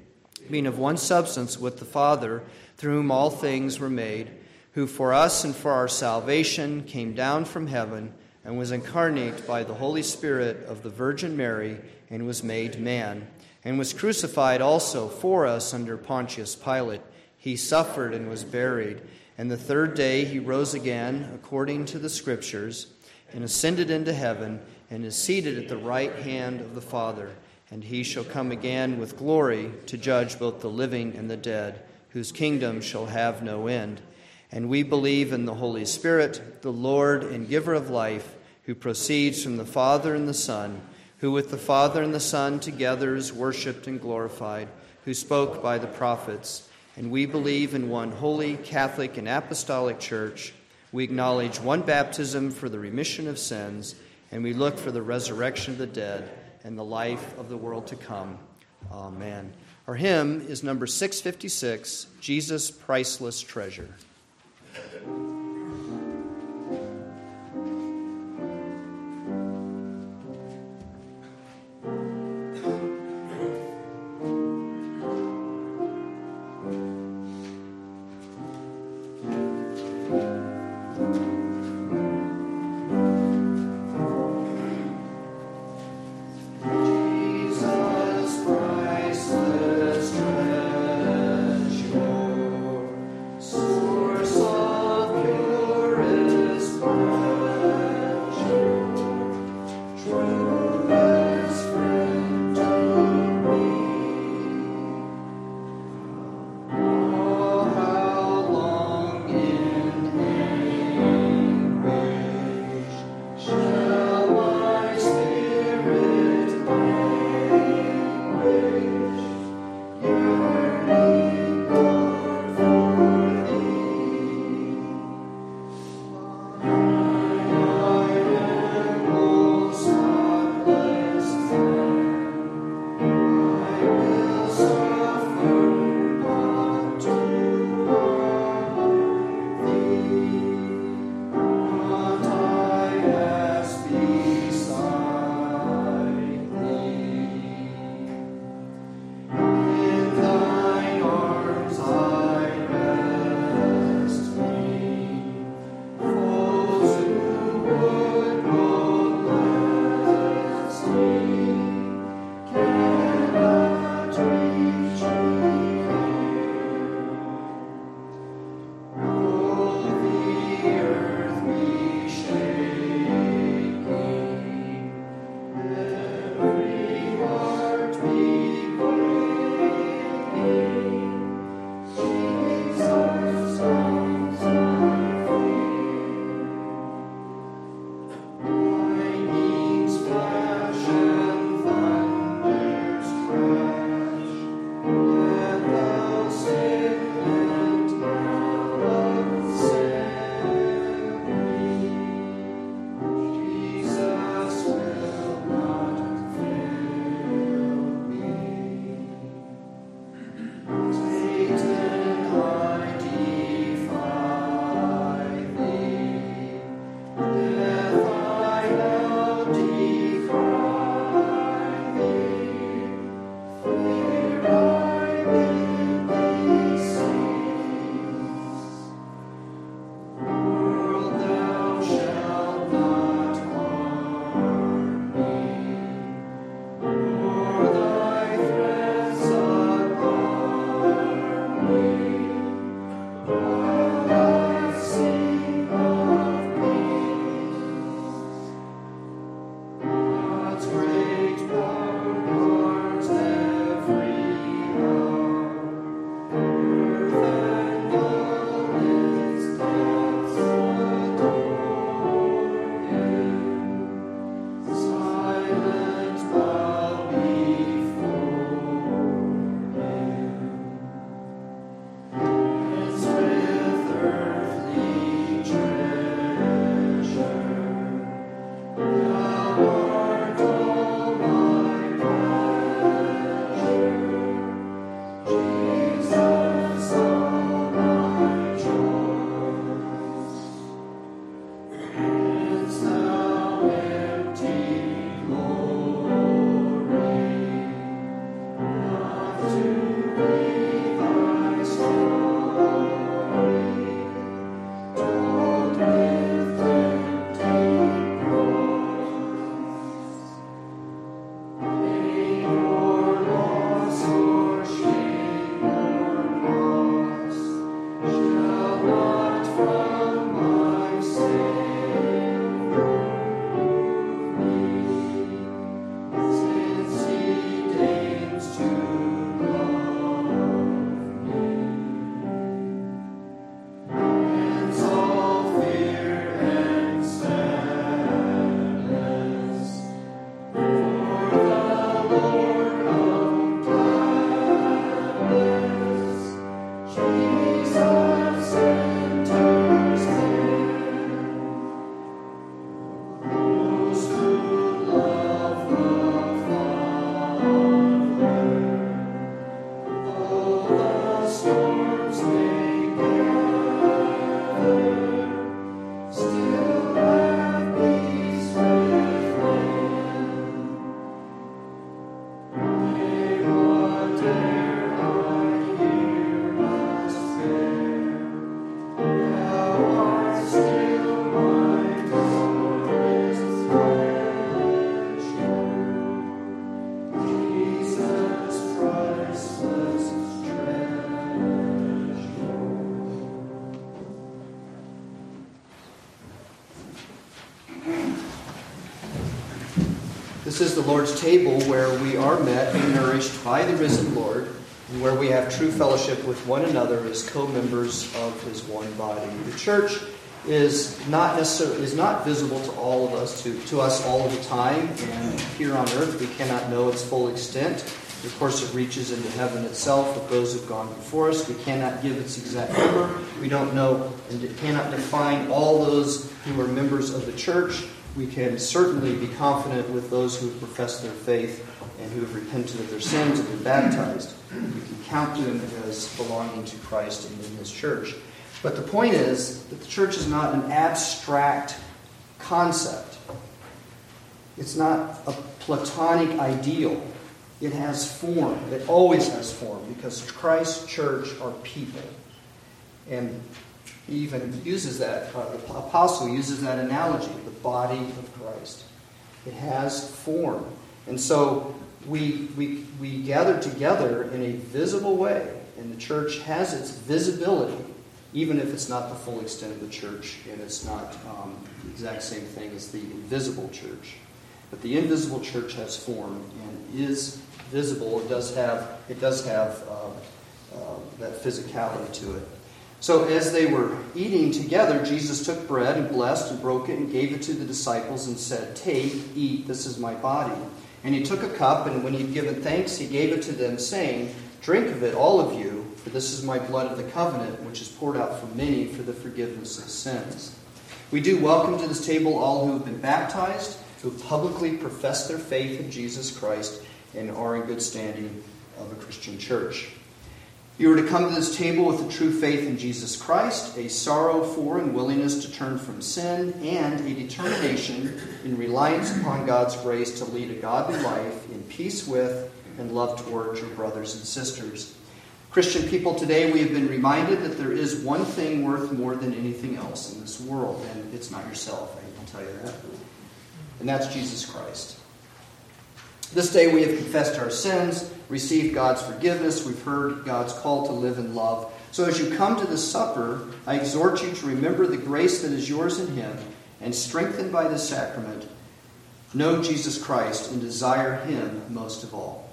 being of one substance with the Father, through whom all things were made, who for us and for our salvation came down from heaven and was incarnate by the Holy Spirit of the Virgin Mary and was made man, and was crucified also for us under Pontius Pilate. He suffered and was buried, and the third day he rose again according to the Scriptures, and ascended into heaven, and is seated at the right hand of the Father. And he shall come again with glory to judge both the living and the dead, whose kingdom shall have no end. And we believe in the Holy Spirit, the Lord and giver of life, who proceeds from the Father and the Son, who with the Father and the Son together is worshiped and glorified, who spoke by the prophets. And we believe in one holy, Catholic, and Apostolic Church. We acknowledge one baptism for the remission of sins, and we look for the resurrection of the dead and the life of the world to come. Amen. Our hymn is number 656 Jesus' Priceless Treasure. Priceless treasure, Thank you. Lord's table where we are met and nourished by the risen Lord, and where we have true fellowship with one another as co-members of his one body. The church is not necessarily is not visible to all of us, to, to us all of the time, and here on earth we cannot know its full extent. Of course, it reaches into heaven itself with those who've gone before us. We cannot give its exact number. We don't know and it cannot define all those who are members of the church. We can certainly be confident with those who have professed their faith and who have repented of their sins and been baptized. We can count them as belonging to Christ and in His church. But the point is that the church is not an abstract concept. It's not a platonic ideal. It has form. It always has form because Christ's church are people. And he even uses that, uh, the apostle uses that analogy, the body of Christ. It has form. And so we, we, we gather together in a visible way, and the church has its visibility, even if it's not the full extent of the church and it's not um, the exact same thing as the invisible church. But the invisible church has form and is visible. It does have, it does have uh, uh, that physicality to it. So as they were eating together, Jesus took bread and blessed and broke it and gave it to the disciples and said, Take, eat, this is my body. And he took a cup, and when he had given thanks, he gave it to them, saying, Drink of it, all of you, for this is my blood of the covenant, which is poured out for many for the forgiveness of sins. We do welcome to this table all who have been baptized, who have publicly professed their faith in Jesus Christ, and are in good standing of a Christian church. You are to come to this table with a true faith in Jesus Christ, a sorrow for and willingness to turn from sin, and a determination in reliance upon God's grace to lead a godly life in peace with and love towards your brothers and sisters. Christian people, today we have been reminded that there is one thing worth more than anything else in this world, and it's not yourself, I can tell you that. And that's Jesus Christ. This day we have confessed our sins, received God's forgiveness, we've heard God's call to live in love. So as you come to the supper, I exhort you to remember the grace that is yours in Him, and strengthened by the sacrament, know Jesus Christ and desire Him most of all.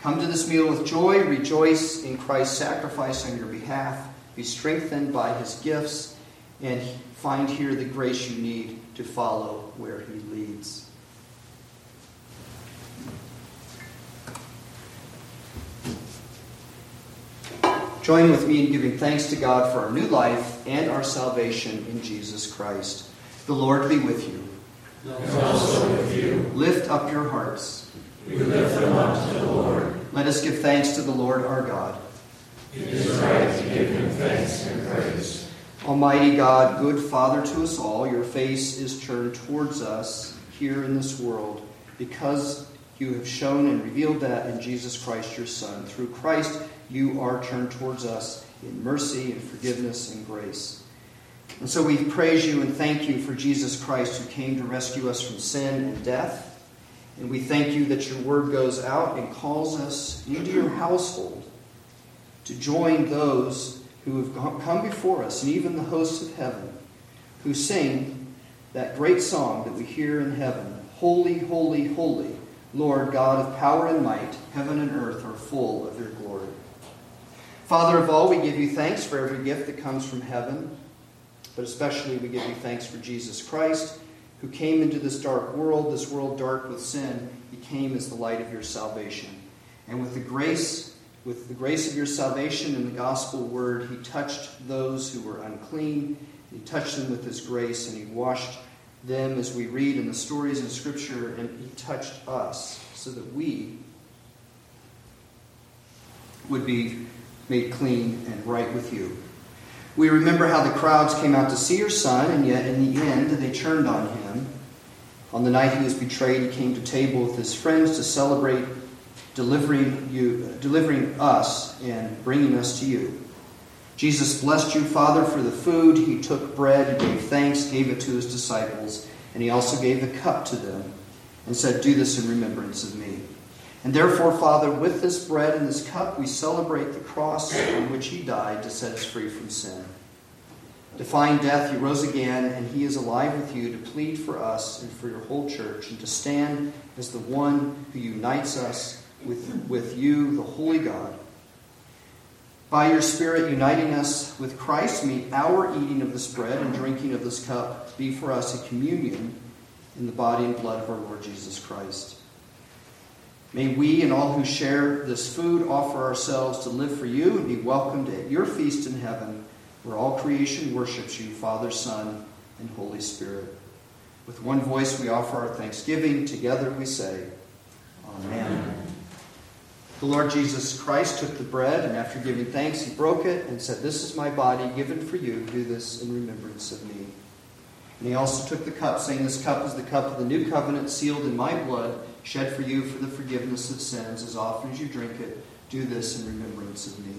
Come to this meal with joy, rejoice in Christ's sacrifice on your behalf, be strengthened by His gifts, and find here the grace you need to follow where He leads. Join with me in giving thanks to God for our new life and our salvation in Jesus Christ. The Lord be with you. And also with you. Lift up your hearts. We lift them up to the Lord. Let us give thanks to the Lord our God. It is right to give him thanks and praise. Almighty God, good Father to us all, your face is turned towards us here in this world because you have shown and revealed that in Jesus Christ, your Son. Through Christ, you are turned towards us in mercy and forgiveness and grace. And so we praise you and thank you for Jesus Christ who came to rescue us from sin and death. And we thank you that your word goes out and calls us into your household to join those who have come before us and even the hosts of heaven who sing that great song that we hear in heaven Holy, holy, holy, Lord God of power and might, heaven and earth are full of your glory. Father of all, we give you thanks for every gift that comes from heaven, but especially we give you thanks for Jesus Christ, who came into this dark world, this world dark with sin. He came as the light of your salvation. And with the grace, with the grace of your salvation and the gospel word, he touched those who were unclean. He touched them with his grace, and he washed them as we read in the stories in Scripture, and he touched us so that we would be made clean and right with you. We remember how the crowds came out to see your son, and yet in the end they turned on him. On the night he was betrayed, he came to table with his friends to celebrate delivering you, delivering us and bringing us to you. Jesus blessed you, Father, for the food. He took bread, gave thanks, gave it to his disciples, and he also gave the cup to them and said, Do this in remembrance of me. And therefore, Father, with this bread and this cup, we celebrate the cross on which he died to set us free from sin. Defying death, He rose again, and he is alive with you to plead for us and for your whole church, and to stand as the one who unites us with, with you, the Holy God. By your Spirit uniting us with Christ, may our eating of this bread and drinking of this cup be for us a communion in the body and blood of our Lord Jesus Christ. May we and all who share this food offer ourselves to live for you and be welcomed at your feast in heaven, where all creation worships you, Father, Son, and Holy Spirit. With one voice we offer our thanksgiving. Together we say, Amen. The Lord Jesus Christ took the bread, and after giving thanks, he broke it and said, This is my body given for you. Do this in remembrance of me. And he also took the cup, saying, This cup is the cup of the new covenant, sealed in my blood, shed for you for the forgiveness of sins. As often as you drink it, do this in remembrance of me.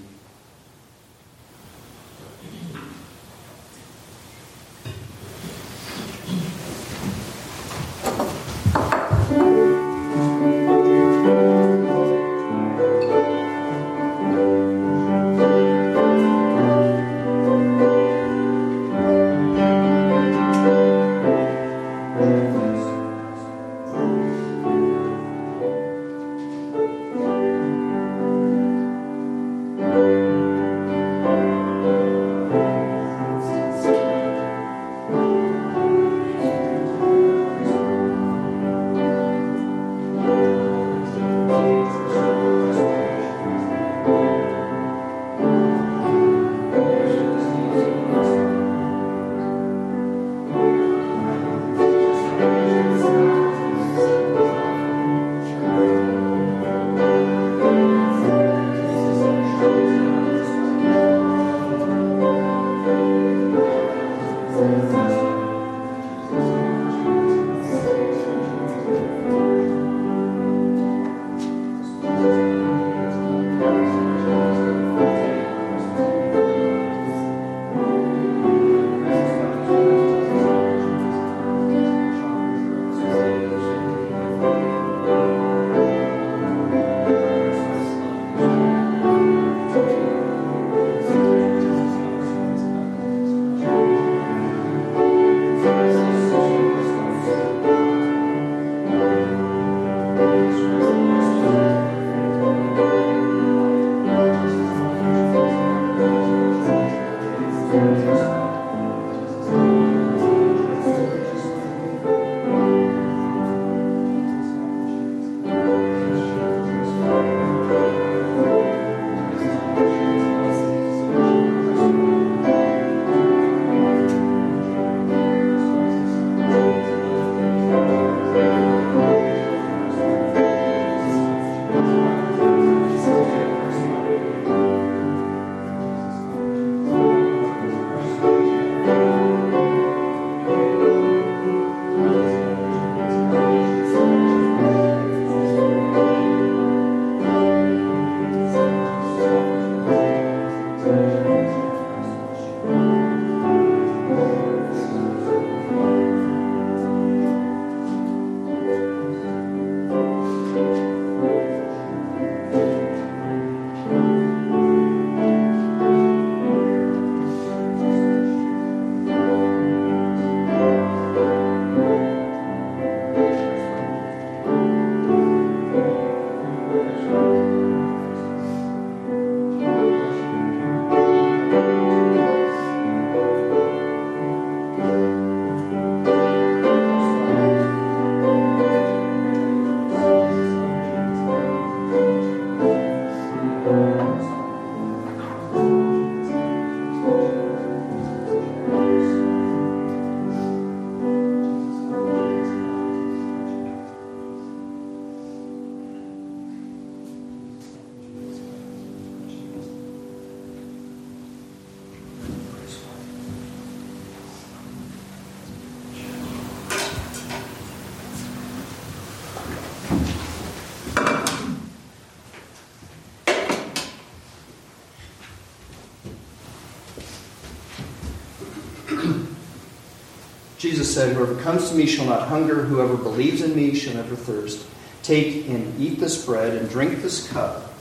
Said, Whoever comes to me shall not hunger, whoever believes in me shall never thirst. Take and eat this bread and drink this cup.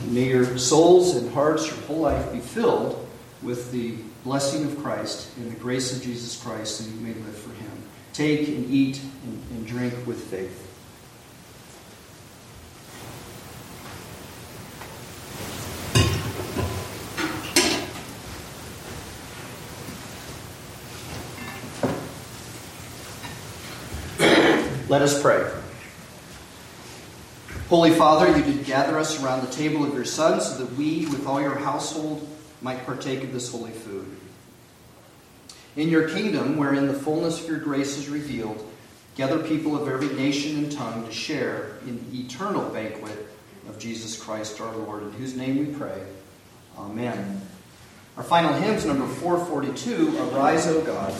And may your souls and hearts, your whole life be filled with the blessing of Christ and the grace of Jesus Christ, and you may live for him. Take and eat and, and drink with faith. Let us pray. Holy Father, you did gather us around the table of your Son so that we, with all your household, might partake of this holy food. In your kingdom, wherein the fullness of your grace is revealed, gather people of every nation and tongue to share in the eternal banquet of Jesus Christ our Lord, in whose name we pray. Amen. Our final hymn is number 442, Arise, O God.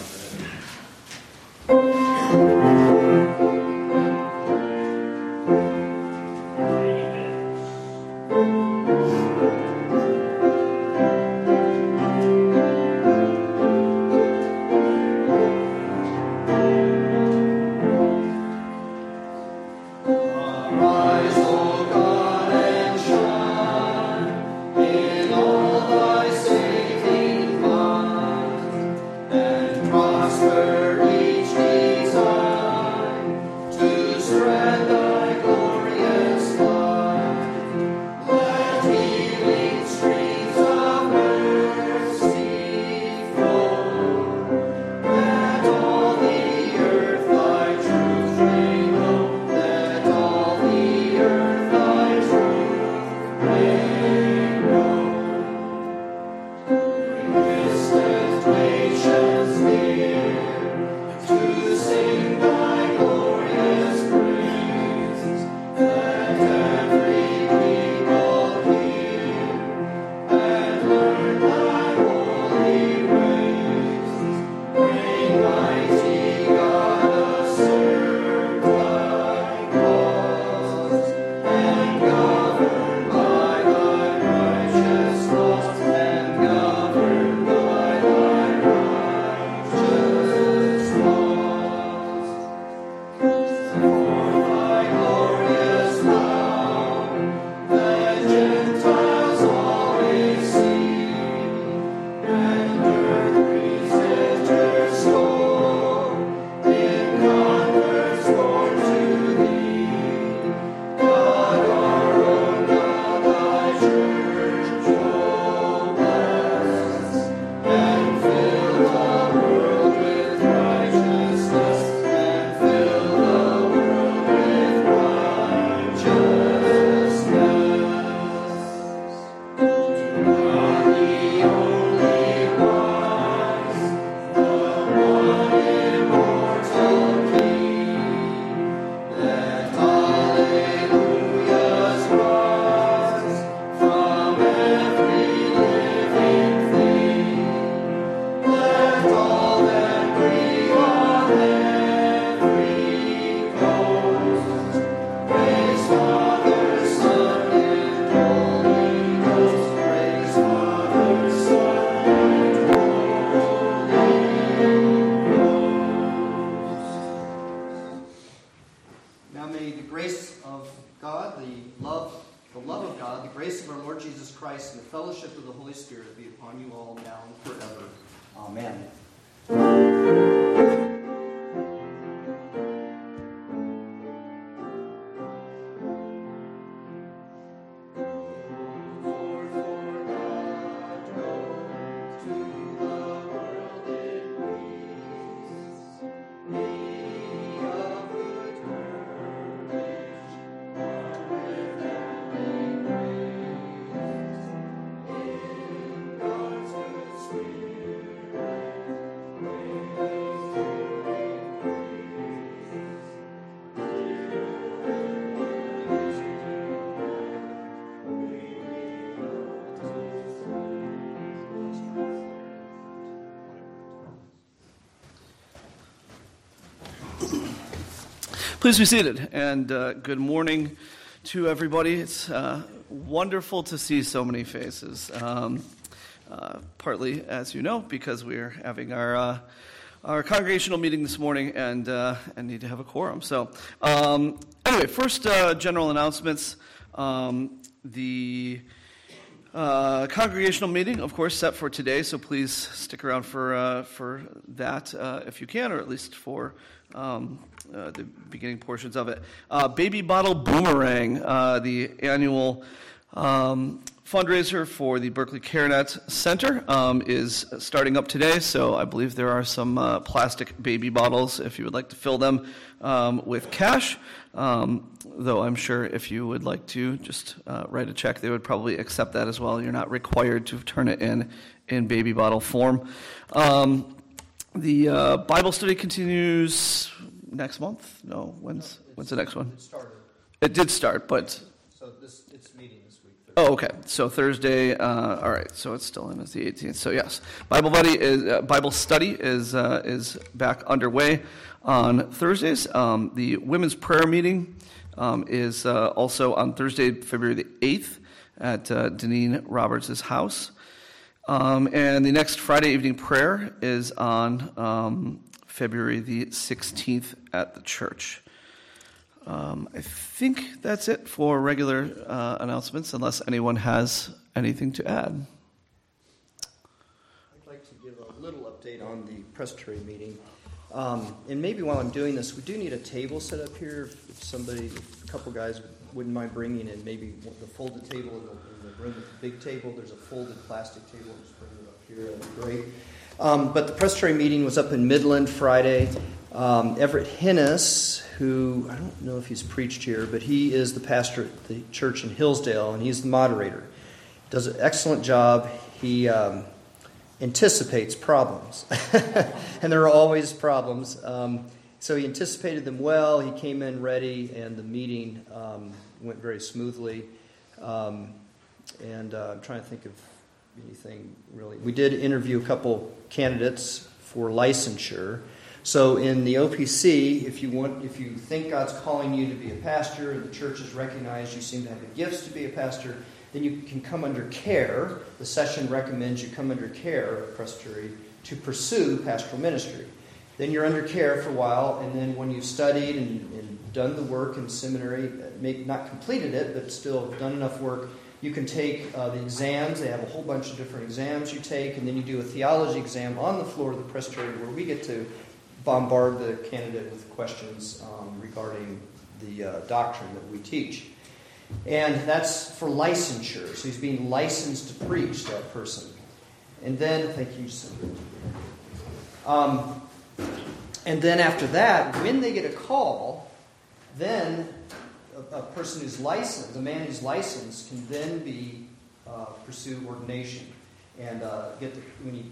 Please be seated, and uh, good morning to everybody. It's uh, wonderful to see so many faces. Um, uh, partly, as you know, because we're having our uh, our congregational meeting this morning and uh, and need to have a quorum. So, um, anyway, first uh, general announcements. Um, the Uh, congregational meeting, of course, set for today, so please stick around for, uh, for that uh, if you can, or at least for um, uh, the beginning portions of it. Uh, Baby Bottle Boomerang, uh, the annual um, fundraiser for the Berkeley CareNet Center, um, is starting up today, so I believe there are some plastic baby bottles if you would like to fill them um, with cash. Um, though I'm sure if you would like to just uh, write a check, they would probably accept that as well. You're not required to turn it in in baby bottle form. Um, the uh, Bible study continues next month. No, when's when's the next one? It started. It did start, but So this, it's meeting this week. Oh, okay. So Thursday. Uh, all right. So it's still in as the 18th. So yes, Bible buddy is uh, Bible study is uh, is back underway on Thursdays. Um, the women's prayer meeting um, is uh, also on Thursday, February the 8th at uh, Deneen Roberts' house. Um, and the next Friday evening prayer is on um, February the 16th at the church. Um, I think that's it for regular uh, announcements, unless anyone has anything to add. I'd like to give a little update on the presbytery meeting. Um, and maybe while I'm doing this, we do need a table set up here. If somebody, a couple guys wouldn't mind bringing in maybe the folded table in the, in the room with the big table. There's a folded plastic table. Just bring it up here. That'd be great. Um, but the presbytery meeting was up in Midland Friday. Um, Everett Hinnis, who I don't know if he's preached here, but he is the pastor at the church in Hillsdale, and he's the moderator. Does an excellent job. He um, anticipates problems. and there are always problems. Um, so he anticipated them well. He came in ready, and the meeting um, went very smoothly. Um, and uh, I'm trying to think of anything really. We did interview a couple candidates for licensure. So in the OPC, if you want, if you think God's calling you to be a pastor, and the church has recognized you seem to have the gifts to be a pastor, then you can come under care. The session recommends you come under care of presbytery to pursue pastoral ministry. Then you're under care for a while, and then when you've studied and, and done the work in seminary, maybe not completed it, but still done enough work, you can take uh, the exams. They have a whole bunch of different exams you take, and then you do a theology exam on the floor of the presbytery where we get to bombard the candidate with questions um, regarding the uh, doctrine that we teach. And that's for licensure. So he's being licensed to preach, that person. And then, thank you, sir. Um, and then after that, when they get a call, then a, a, person who's licensed, a man who's licensed, can then be uh, pursue ordination and uh, get the, when he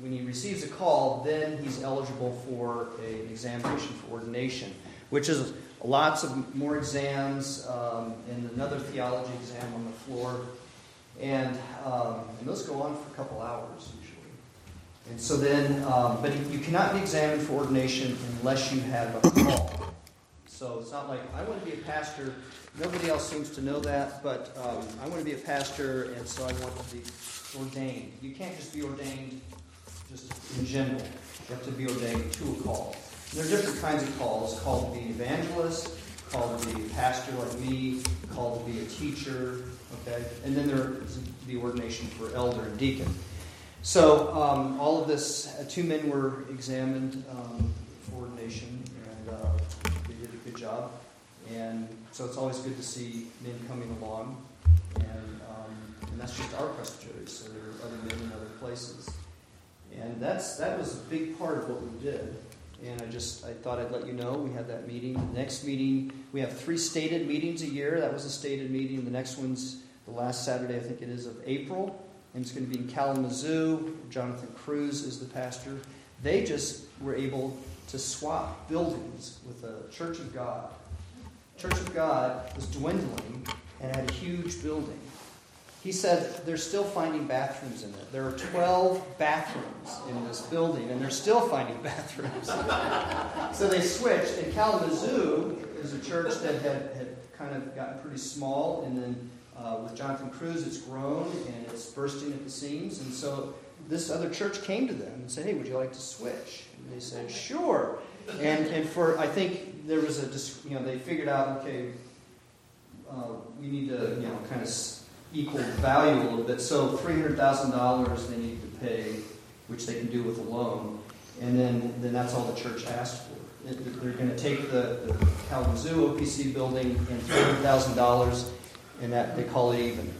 when he receives a call, then he's eligible for a, an examination for ordination, which is lots of more exams um, and another theology exam on the floor. And, um, and those go on for a couple hours usually. And so then, um, but you cannot be examined for ordination unless you have a call. So it's not like I want to be a pastor. Nobody else seems to know that, but um, I want to be a pastor, and so I want to be ordained. You can't just be ordained just in general. You have to be ordained to a call. There are different kinds of calls called to be an evangelist, called to be a pastor like me, called to be a teacher, okay? And then there is the ordination for elder and deacon. So um, all of this, uh, two men were examined um, for ordination, and uh, they did a good job. And so it's always good to see men coming along, and, um, and that's just our presbytery. So there are other men in other places, and that's that was a big part of what we did. And I just I thought I'd let you know we had that meeting. The next meeting we have three stated meetings a year. That was a stated meeting. The next one's the last Saturday, I think it is, of April, and it's going to be in Kalamazoo. Jonathan Cruz is the pastor. They just were able to swap buildings with the Church of God. Church of God was dwindling and had a huge building. He said they're still finding bathrooms in it. There are 12 bathrooms in this building, and they're still finding bathrooms. so they switched. And Kalamazoo is a church that had, had kind of gotten pretty small, and then uh, with Jonathan Cruz, it's grown and it's bursting at the seams. And so this other church came to them and said, Hey, would you like to switch? And they said, Sure. And, and for, I think there was a, you know, they figured out, okay, uh, we need to, you know, kind of equal value little bit. So $300,000 they need to pay, which they can do with a loan, and then, then that's all the church asked for. They're going to take the, the Kalamazoo OPC building and $300,000, and that they call it even.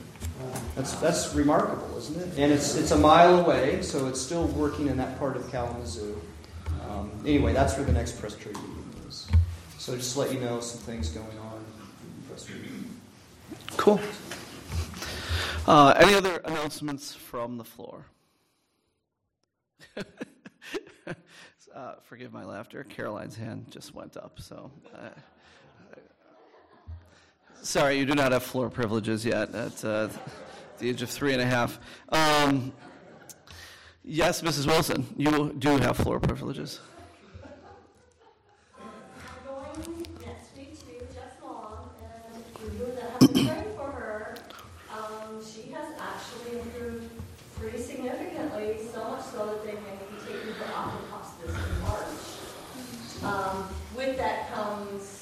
That's, that's remarkable, isn't it? And it's, it's a mile away, so it's still working in that part of Kalamazoo. Um, anyway, that's where the next presbytery meeting is. So just to let you know some things going on Presbyterian. Cool. Uh, any other announcements from the floor? uh, forgive my laughter. Caroline's hand just went up, so. Uh, sorry, you do not have floor privileges yet at uh, the age of three and a half. Um, yes, Mrs. Wilson, you do have floor privileges. going next week to be with Jess Long, and for you that have been praying for her, um, she has actually improved pretty significantly, so much so that they may be taking her off of hospice in March. Um, with that comes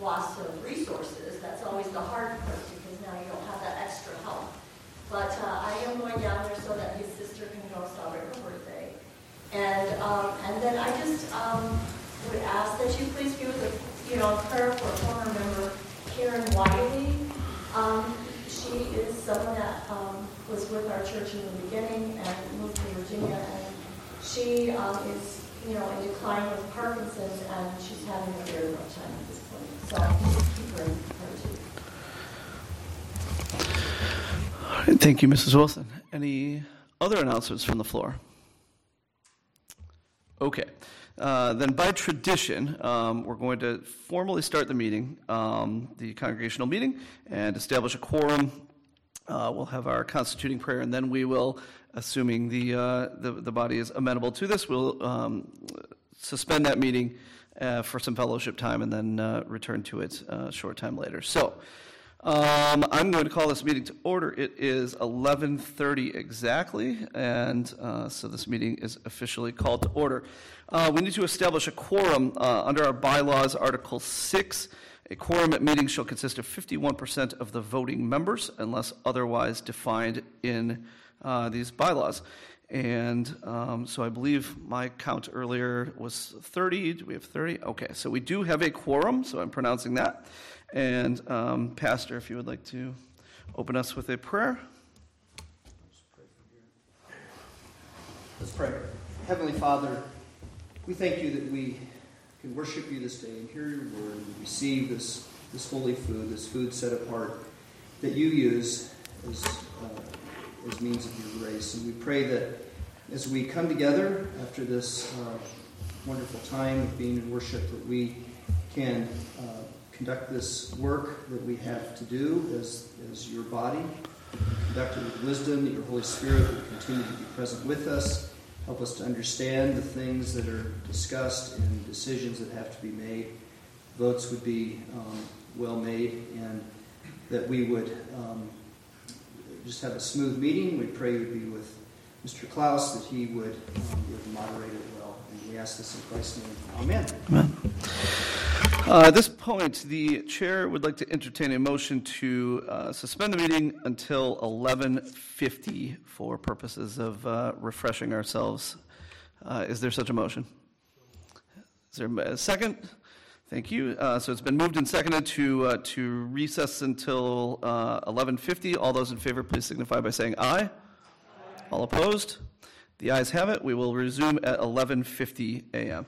loss of resources. That's always the hard part because now you don't have that extra help. But uh, I am going down there so that his sister can go celebrate her birthday. And, um, and then I just, um, would ask that you please be with a, you know, prayer for former member Karen Wiley. Um, she is someone that, um, was with our church in the beginning and moved to Virginia and she, um, is, you know, in decline with Parkinson's and she's having a very rough time at this point. So keep her in prayer too. Thank you, Mrs. Wilson. Any other announcements from the floor? Okay. Uh, then, by tradition, um, we're going to formally start the meeting, um, the congregational meeting, and establish a quorum. Uh, we'll have our constituting prayer, and then we will, assuming the, uh, the, the body is amenable to this, we'll um, suspend that meeting uh, for some fellowship time and then uh, return to it a short time later. So, um, I'm going to call this meeting to order. It is 11:30 exactly, and uh, so this meeting is officially called to order. Uh, we need to establish a quorum uh, under our bylaws, Article 6. A quorum at meetings shall consist of 51% of the voting members, unless otherwise defined in uh, these bylaws. And um, so I believe my count earlier was 30. Do we have 30? Okay, so we do have a quorum, so I'm pronouncing that. And um, Pastor, if you would like to open us with a prayer. Let's pray. Heavenly Father, we thank you that we can worship you this day and hear your word and receive this, this holy food, this food set apart that you use as, uh, as means of your grace. And we pray that as we come together after this uh, wonderful time of being in worship, that we can uh, conduct this work that we have to do as, as your body, conduct it with wisdom, that your Holy Spirit will continue to be present with us, help us to understand the things that are discussed and decisions that have to be made. Votes would be um, well made, and that we would um, just have a smooth meeting. We pray you would be with Mr. Klaus, that he would um, be able to moderate it we ask this in Christ's name. Amen. Amen. Uh, at this point, the chair would like to entertain a motion to uh, suspend the meeting until 11:50 for purposes of uh, refreshing ourselves. Uh, is there such a motion? Is there a second? Thank you. Uh, so it's been moved and seconded to uh, to recess until 11:50. All those in favor, please signify by saying aye. All opposed? The ayes have it. We will resume at 11:50 a.m.